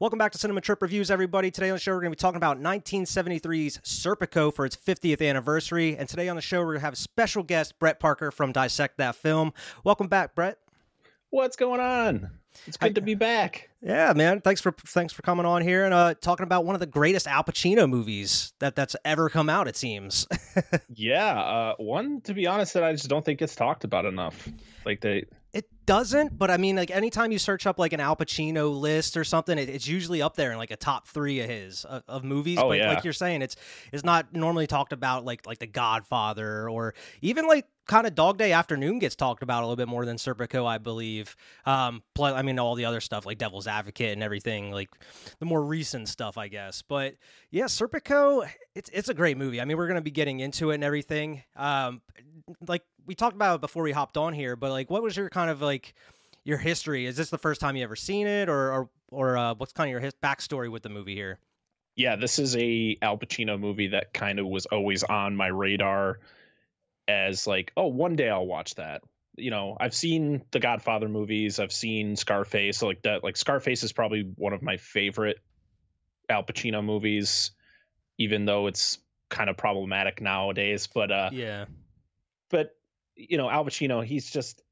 Welcome back to Cinema Trip Reviews, everybody. Today on the show, we're going to be talking about 1973's Serpico for its 50th anniversary. And today on the show, we're going to have special guest Brett Parker from Dissect That Film. Welcome back, Brett. What's going on? It's good to be back. Yeah, man. Thanks for thanks for coming on here and uh, talking about one of the greatest Al Pacino movies that that's ever come out. It seems. yeah, uh, one to be honest that I just don't think gets talked about enough. Like they it doesn't, but I mean, like anytime you search up like an Al Pacino list or something, it, it's usually up there in like a top three of his of, of movies. Oh, but yeah. like you're saying, it's it's not normally talked about like like The Godfather or even like kind of Dog Day Afternoon gets talked about a little bit more than Serpico, I believe. Um, plus, I mean, all the other stuff like Devil's Advocate and everything, like the more recent stuff, I guess. But yeah, Serpico, it's it's a great movie. I mean, we're gonna be getting into it and everything. Um, like we talked about it before we hopped on here, but like, what was your kind of like your history? Is this the first time you ever seen it, or or or uh, what's kind of your his- backstory with the movie here? yeah, this is a Al Pacino movie that kind of was always on my radar as like, oh, one day I'll watch that. You know, I've seen the Godfather movies, I've seen Scarface, so like that like Scarface is probably one of my favorite Al Pacino movies, even though it's kind of problematic nowadays. But uh Yeah, but you know Al Pacino, he's just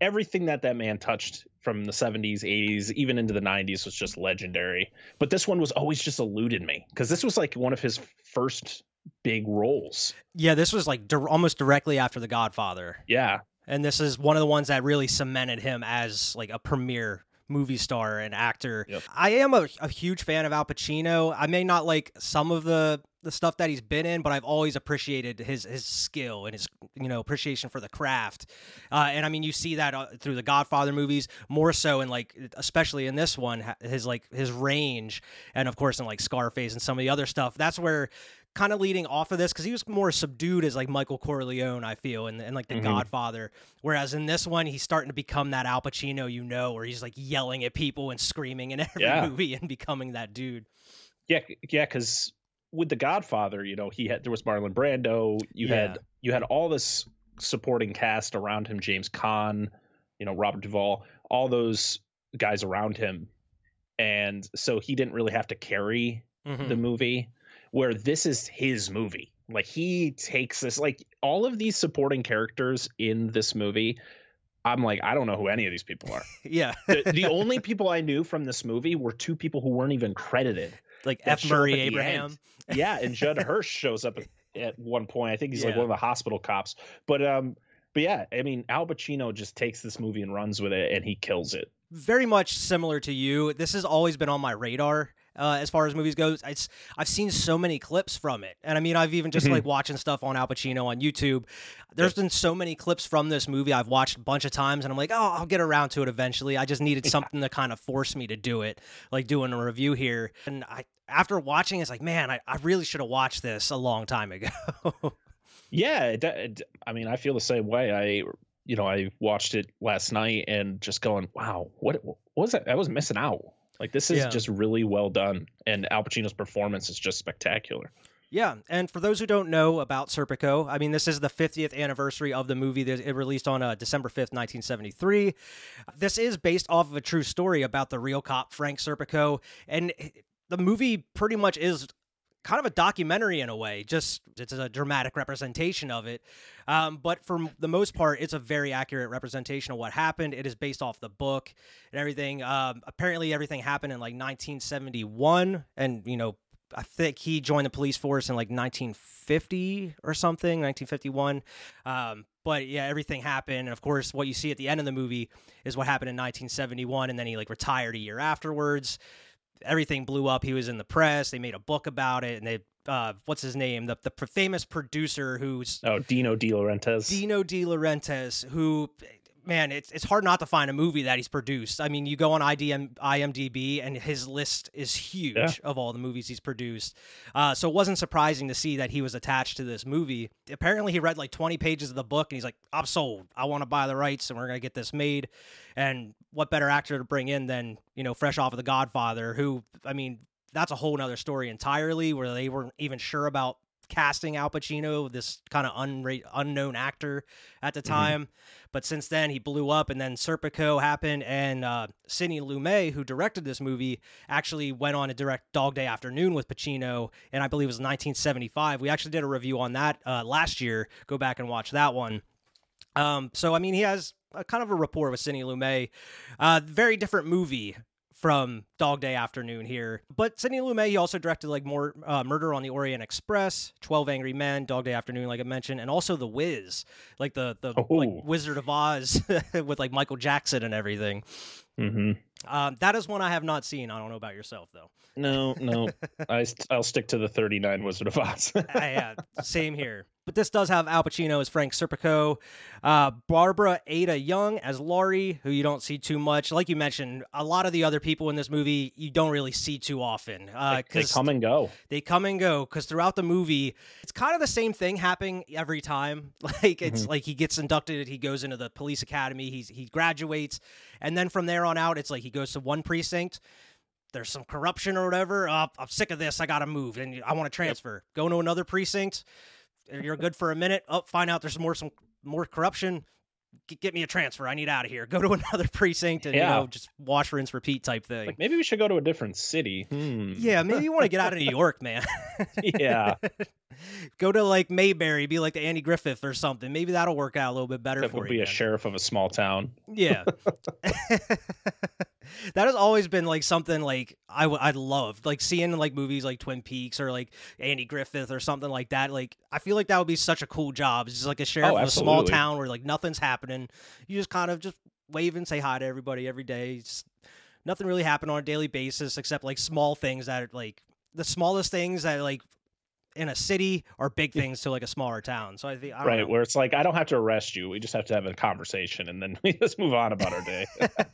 everything that that man touched from the 70s, 80s, even into the 90s was just legendary. But this one was always just eluded me because this was like one of his first big roles. yeah. This was like dir- almost directly after The Godfather, Yeah, and this is one of the ones that really cemented him as like a premier movie star and actor. Yep. I am a, a huge fan of Al Pacino. I may not like some of the the stuff that he's been in, but I've always appreciated his his skill and his you know appreciation for the craft. Uh, and I mean, you see that uh, through the Godfather movies more so, and like especially in this one, his like his range, and of course in like Scarface and some of the other stuff. That's where kind of leading off of this because he was more subdued as like Michael Corleone, I feel, and, and like the Mhm. Godfather. Whereas in this one, he's starting to become that Al Pacino, you know, where he's like yelling at people and screaming in every Yeah. movie and becoming that dude. yeah, yeah. Because with the Godfather, you know, he had there was Marlon Brando. You Yeah. had you had all this supporting cast around him, James Caan, you know, Robert Duvall, all those guys around him, and so he didn't really have to carry Mhm. the movie where this is his movie like he takes this like all of these supporting characters in this movie i'm like i don't know who any of these people are yeah, the, the only people i knew from this movie were two people who weren't even credited like F. Murray Abraham. yeah and judd hirsch shows up at, at one point i think he's like one of the hospital cops but um but yeah i mean al pacino just takes this movie and runs with it and he kills it very much similar to you. This has always been on my radar uh, as far as movies goes. It's I've seen so many clips from it, and I mean I've even just Mhm. like watching stuff on Al Pacino on YouTube. There's been so many clips from this movie I've watched a bunch of times, and I'm like, oh, I'll get around to it eventually. I just needed something to kind of force me to do it, like doing a review here. And I after watching, it's like, man, I, I really should have watched this a long time ago. Yeah, it, it, I mean, I feel the same way. I, you know, I watched it last night and just going, wow, what, what was that? I was missing out. Like this is Yeah. just really well done, and Al Pacino's performance is just spectacular. Yeah, and for those who don't know about Serpico, I mean, this is the 50th anniversary of the movie. that It released on uh, December 5th, 1973. This is based off of a true story about the real cop Frank Serpico, and the movie pretty much is kind of a documentary in a way. Just it's a dramatic representation of it, um, but for the most part, it's a very accurate representation of what happened. It is based off the book and everything. Um, apparently, everything happened in like 1971, and you know I think he joined the police force in like 1950 or something, 1951. Um, but yeah, everything happened. And of course, what you see at the end of the movie is what happened in 1971. And then he like retired a year afterwards. Everything blew up. He was in the press. They made a book about it. And they, uh, what's his name? The, the famous producer who's Oh, Dino De Laurentiis. Dino De Laurentiis, who, man, it's it's hard not to find a movie that he's produced. I mean, you go on IDM, IMDb, and his list is huge Yeah. of all the movies he's produced. Uh, so it wasn't surprising to see that he was attached to this movie. Apparently, he read like 20 pages of the book, and he's like, "I'm sold. I want to buy the rights, and we're gonna get this made." And what better actor to bring in than you know, fresh off of The Godfather, who, I mean. That's a whole nother story entirely, where they weren't even sure about casting Al Pacino, this kind of unra- unknown actor at the time. Mm-hmm. But since then, he blew up, and then Serpico happened, and uh, Sidney Lumet, who directed this movie, actually went on to direct Dog Day Afternoon with Pacino, and I believe it was 1975. We actually did a review on that uh, last year. Go back and watch that one. Um, so I mean, he has a kind of a rapport with Sidney Lumet. Uh, very different movie from Dog Day Afternoon here. But Sidney Lumet, he also directed like more uh, Murder on the Orient Express, Twelve Angry Men, Dog Day Afternoon, like I mentioned, and also The Wiz, like the the oh. like Wizard of Oz with like Michael Jackson and everything. Mm-hmm. Um, that is one I have not seen. I don't know about yourself though. No, no, I I'll stick to the thirty nine Wizard of Oz. yeah, same here but this does have Al Pacino as Frank Serpico, uh, Barbara Eda-Young as Laurie, who you don't see too much. Like you mentioned, a lot of the other people in this movie you don't really see too often. Uh, they, they come and go. They come and go because throughout the movie, it's kind of the same thing happening every time. Like it's mm-hmm. like he gets inducted, he goes into the police academy, he's he graduates, and then from there on out, it's like he goes to one precinct there's some corruption or whatever. Oh, I'm sick of this. I got to move and I want to transfer. Yep. Go to another precinct you're good for a minute. Oh, find out there's more some more corruption. Get me a transfer. I need out of here. Go to another precinct and yeah. you know just wash, rinse, repeat type thing. Like maybe we should go to a different city. Hmm. Yeah, maybe you want to get out of New York, man. yeah. go to like Mayberry, be like the Andy Griffith or something. Maybe that'll work out a little bit better that for you. Be a sheriff of a small town. Yeah that has always been like something like I w- I loved like seeing like movies like Twin Peaks or like Andy Griffith or something like that. Like I feel like that would be such a cool job. It's just like a sheriff oh, of a small town where like nothing's happening. You just kind of just wave and say hi to everybody every day. Just, nothing really happened on a daily basis except like small things that are like the smallest things that like in a city are big things to like a smaller town. So I think I right know. where it's like I don't have to arrest you. We just have to have a conversation and then we just move on about our day.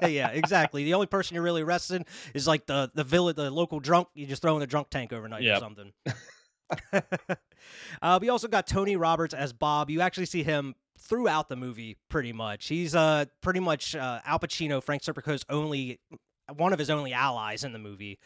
yeah, exactly. The only person you're really arresting is like the the village, the local drunk. You just throw in the drunk tank overnight yep. or something. uh, we also got Tony Roberts as Bob. You actually see him throughout the movie, pretty much. He's uh pretty much uh, Al Pacino, Frank Serpico's only one of his only allies in the movie.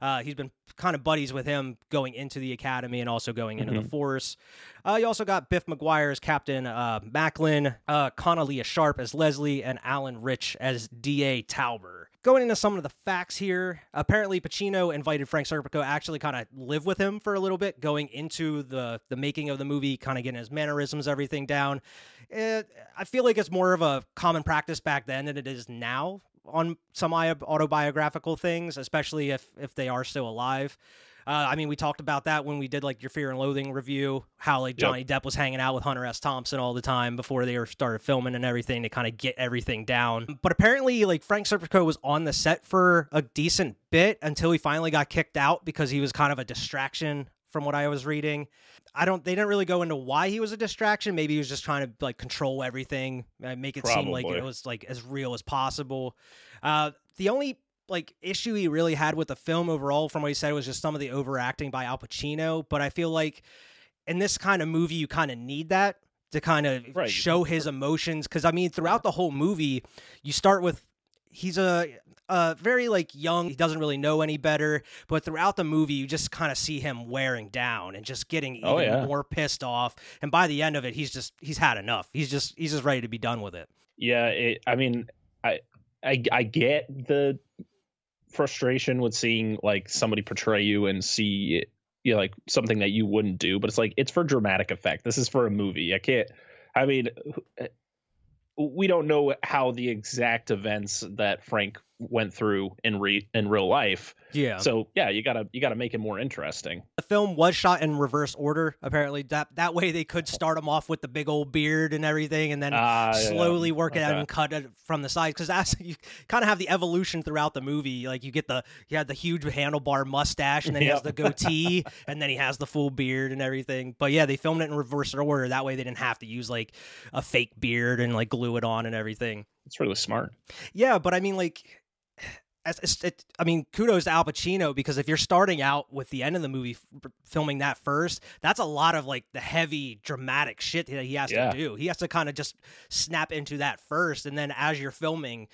Uh, he's been kind of buddies with him going into the academy and also going into mm-hmm. the force. Uh, you also got Biff McGuire as Captain uh, Macklin, uh, Cornelia Sharpe as Leslie, and Alan Rich as D.A. Tauber. Going into some of the facts here, apparently Pacino invited Frank Serpico actually kind of live with him for a little bit, going into the the making of the movie, kind of getting his mannerisms, everything down. It, I feel like it's more of a common practice back then than it is now on some autobiographical things, especially if if they are still alive. Uh, I mean, we talked about that when we did like your Fear and Loathing review, how like Johnny yep. Depp was hanging out with Hunter S. Thompson all the time before they were started filming and everything to kind of get everything down. But apparently, like Frank Serpico was on the set for a decent bit until he finally got kicked out because he was kind of a distraction from what I was reading. I don't. They didn't really go into why he was a distraction. Maybe he was just trying to like control everything, uh, make it Probably. seem like it was like as real as possible. Uh, the only like issue he really had with the film overall, from what he said, was just some of the overacting by Al Pacino. But I feel like in this kind of movie, you kind of need that to kind of right. show his emotions. Because I mean, throughout the whole movie, you start with he's a, a very like young. He doesn't really know any better. But throughout the movie, you just kind of see him wearing down and just getting oh, even oh, yeah. more pissed off. And by the end of it, he's just he's had enough. He's just he's just ready to be done with it. Yeah, it, I mean, I I I get the frustration with seeing like somebody portray you and see you know, like something that you wouldn't do, but it's like it's for dramatic effect. This is for a movie. I can't. I mean, eh, we don't know how the exact events that Frank went through in re in real life. Yeah. So yeah, you gotta you gotta make it more interesting. The film was shot in reverse order. Apparently, that that way they could start him off with the big old beard and everything, and then uh, slowly yeah. work it out and cut it from the sides. Because as you kind of have the evolution throughout the movie, like you get the he had the huge handlebar mustache, and then he yep. has the goatee, and then he has the full beard and everything. But yeah, they filmed it in reverse order. That way they didn't have to use like a fake beard and like glue it on and everything. It's really smart. Yeah, but I mean, like it, I mean, kudos to Al Pacino because if you're starting out with the end of the movie f- filming that first, that's a lot of like the heavy dramatic shit that he has yeah. to do. He has to kind of just snap into that first, and then as you're filming,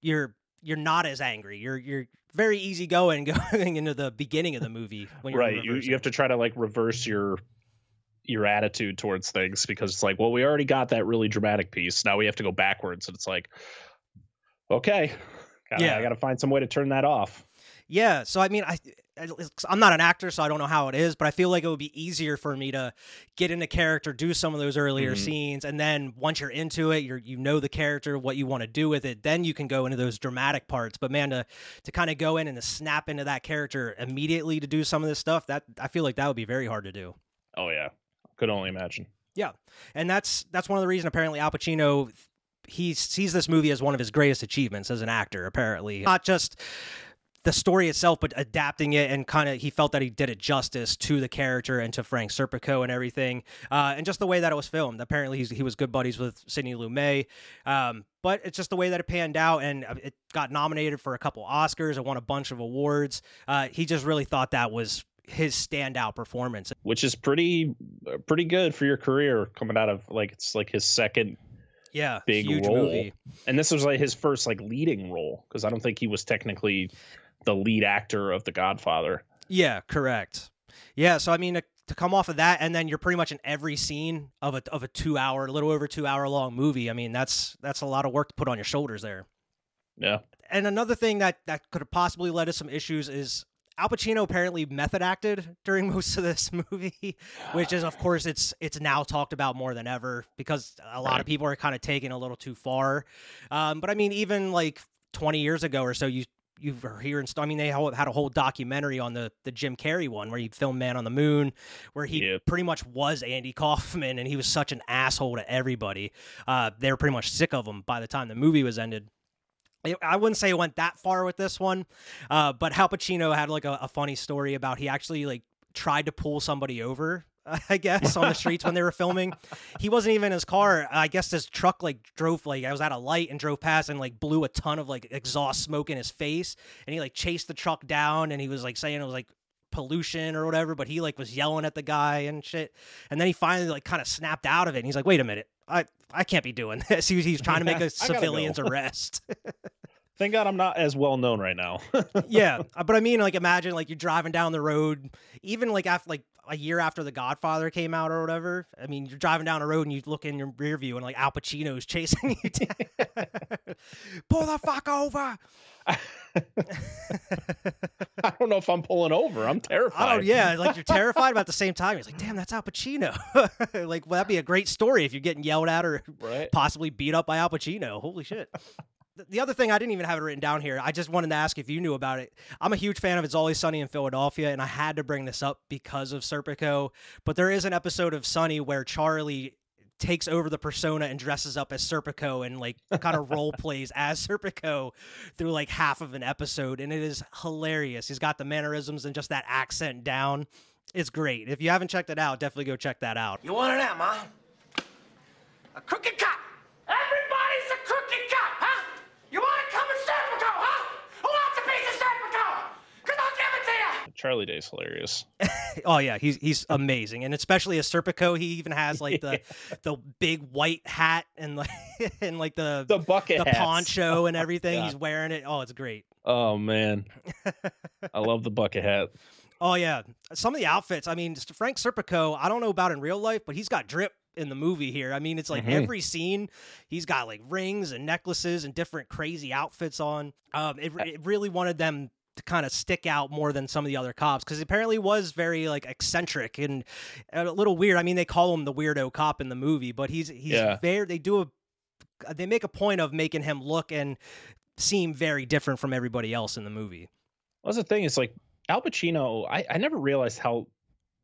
you're you're not as angry. You're you're very easygoing going into the beginning of the movie. right, you you have to try to like reverse your your attitude towards things because it's like, well, we already got that really dramatic piece. Now we have to go backwards, and it's like, okay, gotta, Yeah. I got to find some way to turn that off. Yeah, so I mean, I I'm not an actor, so I don't know how it is, but I feel like it would be easier for me to get into character, do some of those earlier Mhm. scenes, and then once you're into it, you're you know the character, what you want to do with it, then you can go into those dramatic parts. But man, to to kind of go in and to snap into that character immediately to do some of this stuff, that I feel like that would be very hard to do. Oh yeah, could only imagine. Yeah, and that's that's one of the reasons apparently Al Pacino he sees this movie as one of his greatest achievements as an actor. Apparently, not just the story itself, but adapting it and kind of he felt that he did it justice to the character and to Frank Serpico and everything, uh, and just the way that it was filmed. Apparently, he was good buddies with Sidney Lumet, um, but it's just the way that it panned out, and uh, it got nominated for a couple Oscars and won a bunch of awards. Uh, he just really thought that was his standout performance. Which is pretty uh, pretty good for your career coming out of like it's like his second, Yeah, Big huge role. movie. and this was like his first like leading role because I don't think he was technically the lead actor of The Godfather. Yeah, correct. Yeah, so I mean, to, to come off of that, and then you're pretty much in every scene of a of a two hour, a little over two hour long movie. I mean, that's that's a lot of work to put on your shoulders there. Yeah, And another thing that that could have possibly led to some issues is Al Pacino apparently method acted during most of this movie, which is of course it's it's now talked about more than ever because a lot Right. of people are kind of taking a little too far. Um, but I mean, even like 20 years ago or so, you you were hearing. st- I mean, they had a whole documentary on the the Jim Carrey one where he filmed Man on the Moon, where he pretty much was Andy Kaufman and he was such an asshole to everybody. Uh, they were pretty much sick of him by the time the movie was ended. I- wouldn't say it went that far with this one, uh, but Al Pacino had like a, a funny story about he actually like tried to pull somebody over. I guess on the streets when they were filming, he wasn't even in his car. I guess this truck like drove like I was at a light and drove past and like blew a ton of like exhaust smoke in his face, and he like chased the truck down and he was like saying it was like pollution or whatever, but he like was yelling at the guy and shit. And then he finally like kind of snapped out of it and he's like, "Wait a minute, I I can't be doing this." He was, trying to make a civilian's go. arrest. thank God I'm not as well known right now. yeah, uh, but I mean, like, imagine like you're driving down the road, even like after like a year after The Godfather came out or whatever. I mean, you're driving down the road and you look in your rear view and like Al Pacino's chasing you. Pull the fuck over. I don't know if I'm pulling over. I'm terrified. Don't. Yeah, like you're terrified, but at the same time, it's like, damn, that's Al Pacino. like, well, that'd be a great story if you're getting yelled at or right? possibly beat up by Al Pacino. Holy shit. The other thing I didn't even have it written down here. I just wanted to ask if you knew about it. I'm a huge fan of It's Always Sunny in Philadelphia, and I had to bring this up because of Serpico. But there is an episode of Sunny where Charlie takes over the persona and dresses up as Serpico and like kind of role plays as Serpico through like half of an episode, and it is hilarious. He's got the mannerisms and just that accent down. It's great. If you haven't checked it out, definitely go check that out. You want an M, huh? A crooked cop. Everybody's a crooked cop, huh? You want to come and Serpico, huh? Who wants a piece of Serpico? Because I'll give it to you. Charlie Day's hilarious. Oh yeah, he's he's amazing, and especially as Serpico, he even has like the the big white hat and like and like the The bucket the hats. poncho and everything. God. He's wearing it. Oh, it's great. Oh man, I love the bucket hat. Oh yeah, some of the outfits. I mean, Frank Serpico. I don't know about in real life, but he's got drip in the movie here. I mean, it's like Mhm. every scene, he's got like rings and necklaces and different crazy outfits on. Um, it, it really wanted them to kind of stick out more than some of the other cops because apparently was very like eccentric and a little weird. I mean, they call him the weirdo cop in the movie, but he's he's Yeah. very. They do a they make a point of making him look and seem very different from everybody else in the movie. Well, that's the thing. It's like Al Pacino. I, I never realized how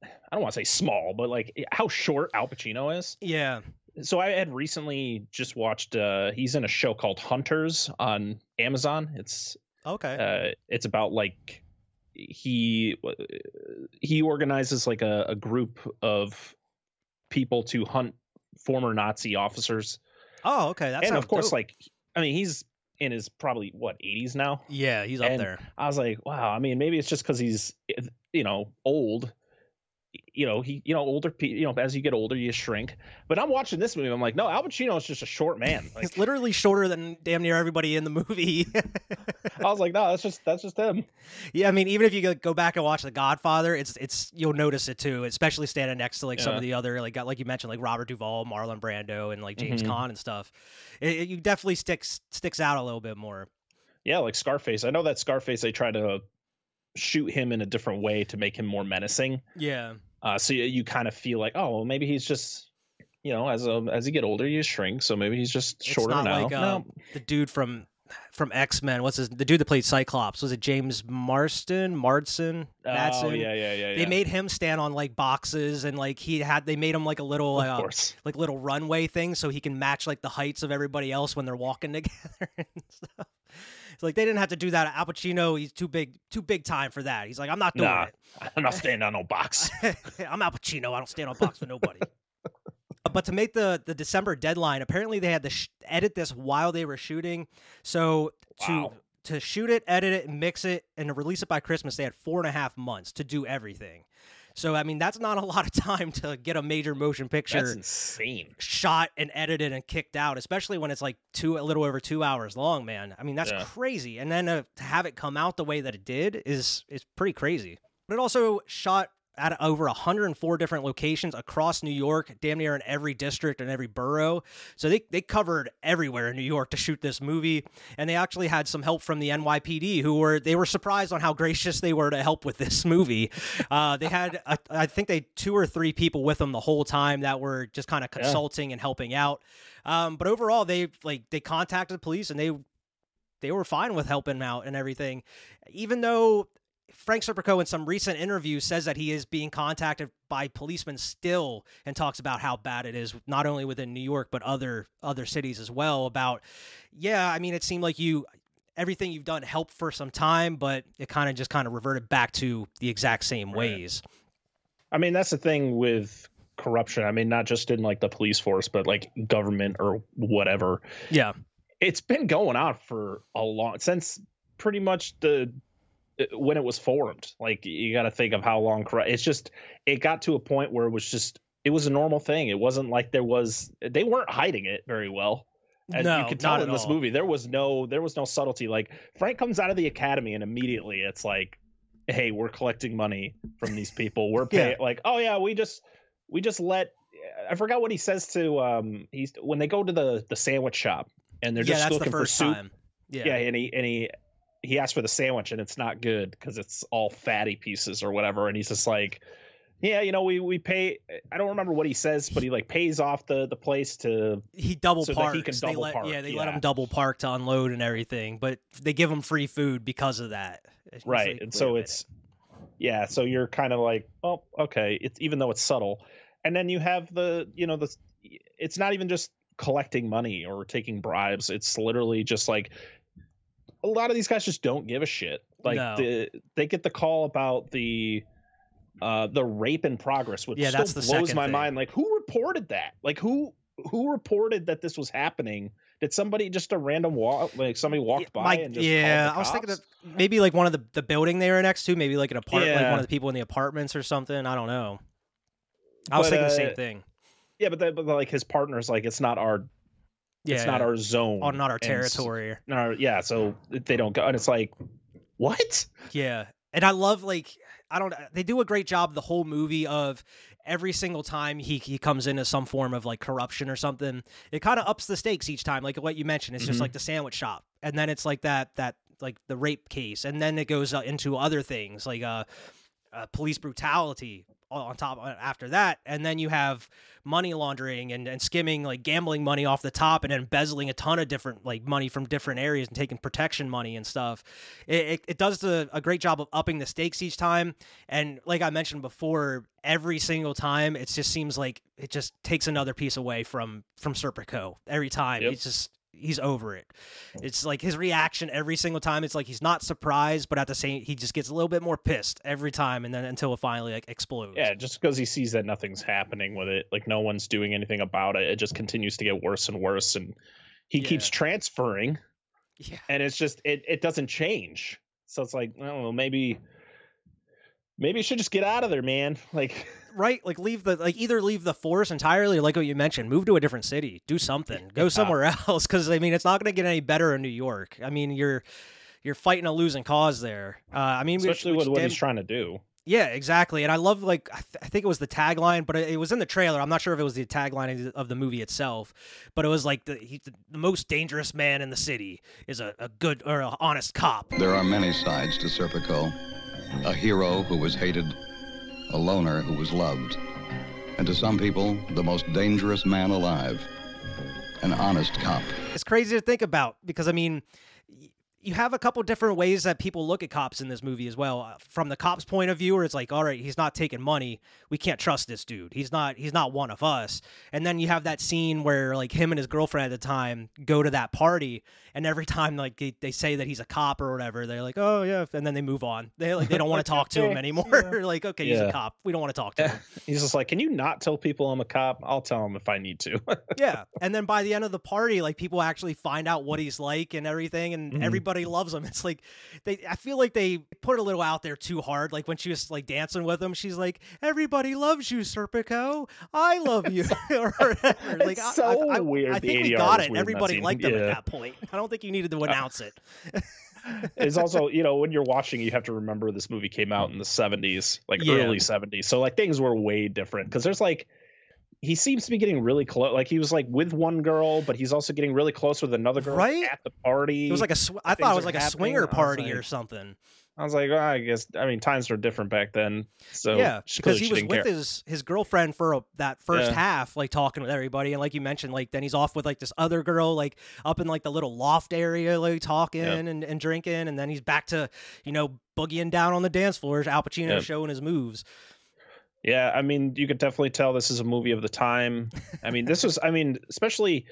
I don't want to say small, but like how short Al Pacino is. Yeah. So I had recently just watched. uh He's in a show called Hunters on Amazon. It's Okay. uh it's about like he he organizes like a, a group of people to hunt former Nazi officers, oh, okay. That's and of course, like I mean, he's in his probably what 80s now. Yeah, he's up And there. I was like, wow. I mean, maybe it's just because he's, you know, old. You know he you know older people you know as you get older you shrink. But I'm watching this movie. I'm like, no, Al Pacino is just a short man. Like, He's literally shorter than damn near everybody in the movie. I was like, no, that's just that's just him. yeah, I mean, even if you go- back and watch The Godfather, it's it's you'll notice it too, especially standing next to like some of the other like like you mentioned like Robert Duvall, Marlon Brando, and like James Mhm. Caan and stuff. It, it- you definitely sticks sticks out a little bit more. Yeah, like Scarface. I know that Scarface they try to shoot him in a different way to make him more menacing. Yeah. Uh, so you, you kind of feel like, oh, well, maybe he's just, you know, as a, as you get older, you shrink. So maybe he's just shorter now. like uh, no, the dude from from X Men. What's his the dude that played Cyclops? Was it James Marsden? Marsden? oh yeah, yeah, yeah. They yeah. made him stand on like boxes and like he had they made him like a little of uh, course. like little runway thing so he can match like the heights of everybody else when they're walking together and stuff. It's like they didn't have to do that. Al Pacino, he's too big, too big time for that. He's like, I'm not doing Nah. I'm not standing on no box. I'm Al Pacino. I don't stand on box for nobody. but to make the the December deadline, apparently they had to sh- edit this while they were shooting. So to Wow. to shoot it, edit it, mix it, and to release it by Christmas, they had four and a half months to do everything. So I mean, that's not a lot of time to get a major motion picture shot and edited and kicked out, especially when it's like two, a little over two hours long, man. I mean, that's Yeah. crazy. And then uh, to have it come out the way that it did is is pretty crazy. But it also shot at over 104 different locations across New York, damn near in every district and every borough. So they, they covered everywhere in New York to shoot this movie. And they actually had some help from the NYPD who were, they were surprised on how gracious they were to help with this movie. Uh, they had, I think they two or three people with them the whole time that were just kind of Yeah. consulting and helping out. Um, but overall, they like, they contacted the police and they, they were fine with helping out and everything, even though Frank Serpico in some recent interview says that he is being contacted by policemen still and talks about how bad it is not only within New York but other other cities as well about yeah I mean it seemed like you everything you've done helped for some time but it kind of just kind of reverted back to the exact same ways I mean, that's the thing with corruption. I mean, not just in like the police force, but like government or whatever. yeah It's been going on for a long since pretty much the when it was formed. Like you got to think of how long. It's just it got to a point where it was just it was a normal thing. It wasn't like there was they weren't hiding it very well. As no you could tell not in this all. movie, there was no there was no subtlety. Like Frank comes out of the academy and immediately it's like, hey, we're collecting money from these people. We're Yeah. paying like, oh yeah, we just we just let I forgot what he says to um he's when they go to the the sandwich shop and they're yeah just looking for soup. time yeah, Yeah. and he and he he asks for the sandwich and it's not good because it's all fatty pieces or whatever. And he's just like, yeah, you know, we we pay. I don't remember what he says, but he like pays off the the place to he double so that he can double let, park, Yeah, they let yeah. him double park to unload and everything, but they give him free food because of that. It's right. like, and so it's yeah. So you're kind of like, oh, okay. It's even though it's subtle, and then you have the you know the it's not even just collecting money or taking bribes. It's literally just like a lot of these guys just don't give a shit. Like No. the they get the call about the uh the rape in progress, which Yeah, that's the blows my thing. mind. Like who reported that? Like who who reported that this was happening? Did somebody just a random walk like somebody walked by just yeah, the I was thinking of maybe like one of the, the building they were next to, maybe like an apartment, like one of the people in the apartments or something. I don't know. I was But, thinking the uh, same thing. Yeah, but, the, but like his partner's like it's not our Yeah, it's not our zone. on not our territory. No, yeah, so they don't go and it's like what? Yeah, and I love like I don't. They do a great job the whole movie of every single time he he comes into some form of like corruption or something. It kind of ups the stakes each time. Like what you mentioned, it's just Mhm. like the sandwich shop, and then it's like that that like the rape case, and then it goes uh, into other things like uh, uh police brutality on top uh, after that. And then you have money laundering and, and skimming like gambling money off the top and embezzling a ton of different like money from different areas and taking protection money and stuff. It, it, it does the, a great job of upping the stakes each time. And like i mentioned before every single time it just seems like it just takes another piece away from from serpico. Every time Yep. it's just he's over it hmm. it's like his reaction every single time it's like he's not surprised but at the same he just gets a little bit more pissed every time and then until it finally like explodes Yeah, just because he sees that nothing's happening with it, like no one's doing anything about it, it just continues to get worse and worse and he Yeah. keeps transferring yeah and it's just it it doesn't change. So it's like, I don't know, maybe maybe you should just get out of there, man. Like, right? Like leave the like either leave the force entirely, or like what you mentioned, move to a different city, do something, go somewhere else. Because I mean, it's not going to get any better in New York. I mean, you're you're fighting a losing cause there. Uh, I mean, especially which, with what damn- he's trying to do. Yeah, exactly. And I love like I, th- I think it was the tagline, but it, it was in the trailer. I'm not sure if it was the tagline of the, of the movie itself, but it was like the he, the most dangerous man in the city is a, a good or a honest cop. There are many sides to Serpico. A hero who was hated, a loner who was loved, and to some people, the most dangerous man alive. An honest cop. It's crazy to think about because I mean, you have a couple different ways that people look at cops in this movie as well. Uh, From the cops' point of view, where it's like, all right, he's not taking money. We can't trust this dude. He's not. He's not one of us. And then you have that scene where like him and his girlfriend at the time go to that party, and every time like they, they say that he's a cop or whatever, they're like, oh yeah, and then they move on. They like they don't want to talk to him Okay, anymore. like okay, he's a cop. We don't want to talk to him. He's just like, can you not tell people I'm a cop? I'll tell them if I need to. yeah and then by the end of the party like people actually find out what he's like and everything and Mhm. everybody loves him it's like they i feel like they put a little out there too hard. Like when she was like dancing with him she's like everybody loves you serpico. I love you. Or whatever. Like It's I- so I, I, weird, I the think we got it. weird in that everybody liked him at that point. I don't think you needed to uh, announce it. it's also, you know, when you're watching, you have to remember this movie came out in the 70s, like Yeah. early 70s. So like things were way different because there's like he seems to be getting really close. Like he was like with one girl, but he's also getting really close with another girl Right? at the party. it was like a sw- i thought it was like a swinger party or something I was like, I guess. I mean, times were different back then. So yeah, because he was with care. his his girlfriend for a, that first Yeah. half, like talking with everybody, and like you mentioned, like then he's off with like this other girl, like up in like the little loft area, like talking Yep. and, and drinking, and then he's back to you know boogieing down on the dance floors. Al Pacino Yep. showing his moves. Yeah, I mean, you could definitely tell this is a movie of the time. I mean, this was, I mean, especially,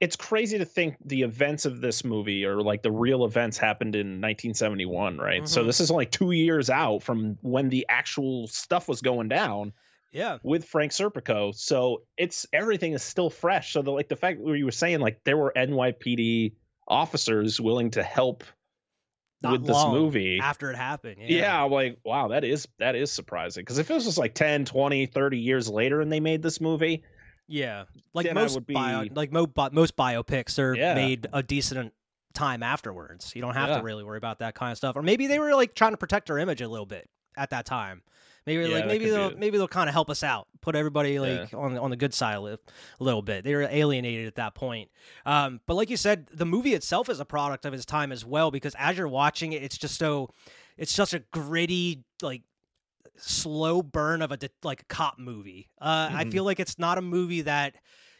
it's crazy to think the events of this movie or like the real events happened in 1971, right? So Mhm. this is only two years out from when the actual stuff was going down Yeah, with Frank Serpico. So it's everything is still fresh. So the like the fact where you were saying like there were NYPD officers willing to help not with this movie. after it happened. Yeah. Yeah, I'm like, wow, that is that is surprising. Because if it was just like 10, 20, 30 years later and they made this movie, yeah. Like Then most would bio, like mo- most biopics are Yeah. made a decent time afterwards. You don't have Yeah. to really worry about that kind of stuff. Or maybe they were like trying to protect their image a little bit at that time. Maybe Yeah, like maybe they'll maybe they'll kind of help us out, put everybody Yeah. like on on the good side a little bit. They were alienated at that point. Um, but like you said, the movie itself is a product of its time as well because as you're watching it, it's just so it's such a gritty like slow burn of a like a cop movie. Uh, I Mhm. feel like it's not a movie that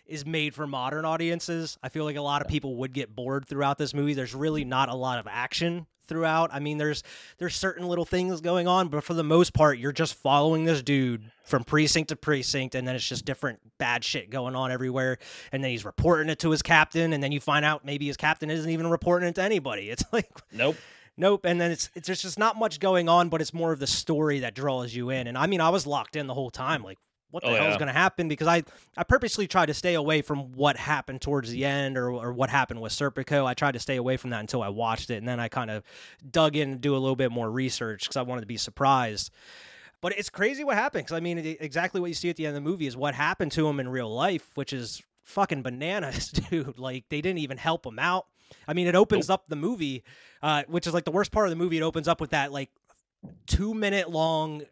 is made for modern audiences. I feel like a lot of people would get bored throughout this movie. There's really not a lot of action throughout. I mean, there's there's certain little things going on, but for the most part, you're just following this dude from precinct to precinct, and then it's just different bad shit going on everywhere. And then he's reporting it to his captain, and then you find out maybe his captain isn't even reporting it to anybody. It's like nope. Nope. And then it's it's there's just not much going on, but it's more of the story that draws you in. And I mean, I was locked in the whole time. Like, what the Oh, hell is going to happen? Because I I purposely tried to stay away from what happened towards the end or or what happened with Serpico. I tried to stay away from that until I watched it, and then I kind of dug in and do a little bit more research because I wanted to be surprised. But it's crazy what happened. Because I mean, it- exactly what you see at the end of the movie is what happened to him in real life, which is fucking bananas, dude. Like they didn't even help him out. I mean, it opens up the movie, uh, which is like the worst part of the movie. It opens up with that like two minute long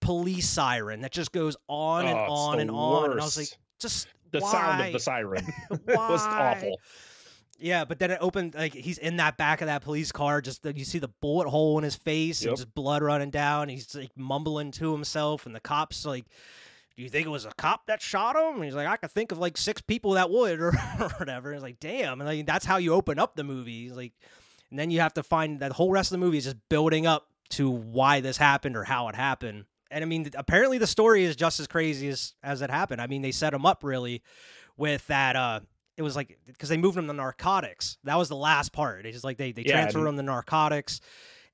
police siren that just goes on and Oh, on and on. And I was like, just the sound of the siren was awful. Yeah, but then it opened like he's in that back of that police car. Just you see the bullet hole in his face and just blood running down. He's like mumbling to himself, and the cops like, "Do you think it was a cop that shot him?" And he's like, "I could think of like six people that would, or, or whatever." It's like, damn, and like that's how you open up the movie. He's like, and then you have to find that whole rest of the movie is just building up to why this happened or how it happened. And I mean, apparently the story is just as crazy as as it happened. I mean, they set him up really with that. uh It was like because they moved him to narcotics. That was the last part. It's just like they they Yeah, transfer and- him to narcotics.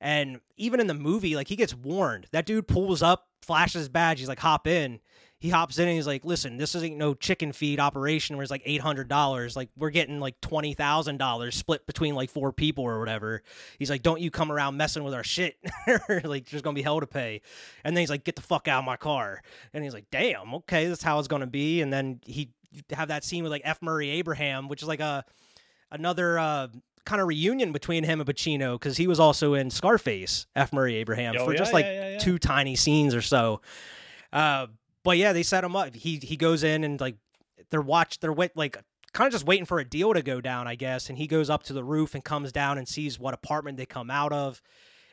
And even in the movie, like he gets warned. That dude pulls up, flashes his badge. He's like, hop in. He hops in and he's like, "Listen, this isn't no chicken feed operation where it's like eight hundred dollars. Like we're getting like twenty thousand dollars split between like four people or whatever." He's like, "Don't you come around messing with our shit? like there's gonna be hell to pay." And then he's like, "Get the fuck out of my car." And he's like, "Damn, okay, that's how it's gonna be." And then he have that scene with like F. Murray Abraham, which is like a another uh, kind of reunion between him and Pacino because he was also in Scarface, F. Murray Abraham, Oh, for yeah, just like yeah, yeah, two tiny scenes or so. Uh, but yeah, they set him up. He he goes in and like they're watch they're wait like kind of just waiting for a deal to go down, I guess. And he goes up to the roof and comes down and sees what apartment they come out of,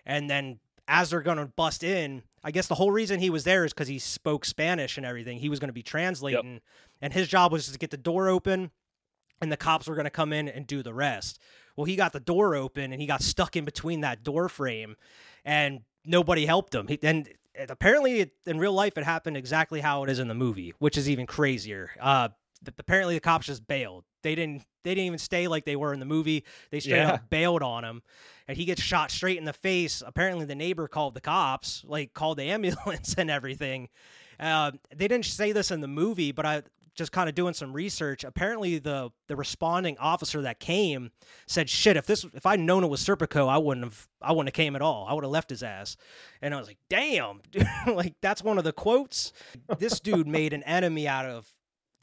and then as they're gonna bust in, I guess the whole reason he was there is because he spoke Spanish and everything. He was gonna be translating, and his job was to get the door open, and the cops were gonna come in and do the rest. Well, he got the door open and he got stuck in between that door frame, and nobody helped him. He, and apparently, it, in real life, it happened exactly how it is in the movie, which is even crazier. Uh, apparently, the cops just bailed. They didn't. They didn't even stay like they were in the movie. They straight Yeah. up bailed on him, and he gets shot straight in the face. Apparently, the neighbor called the cops, like called the ambulance and everything. Uh, they didn't say this in the movie, but I just kind of doing some research. Apparently, the the responding officer that came said, "Shit, if this if I'd known it was Serpico, I wouldn't have I wouldn't have came at all. I would have left his ass." And I was like, "Damn, like that's one of the quotes. This dude made an enemy out of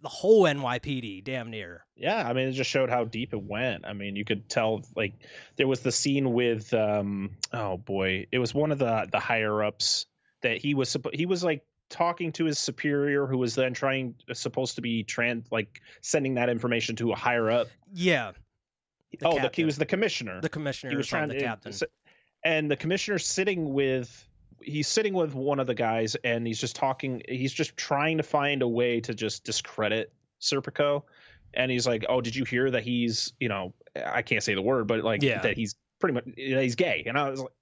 the whole NYPD, damn near." Yeah, I mean, it just showed how deep it went. I mean, you could tell like there was the scene with um oh boy, it was one of the the higher ups that he was he was like talking to his superior who was then trying supposed to be trans like sending that information to a higher up. Yeah, The oh, the, he was the commissioner. the commissioner he was trying the to eh, captain. s- and the commissioner's sitting with he's sitting with one of the guys and he's just talking he's just trying to find a way to just discredit serpico and he's like oh did you hear that he's you know i can't say the word but like Yeah. that he's pretty much he's gay and i was like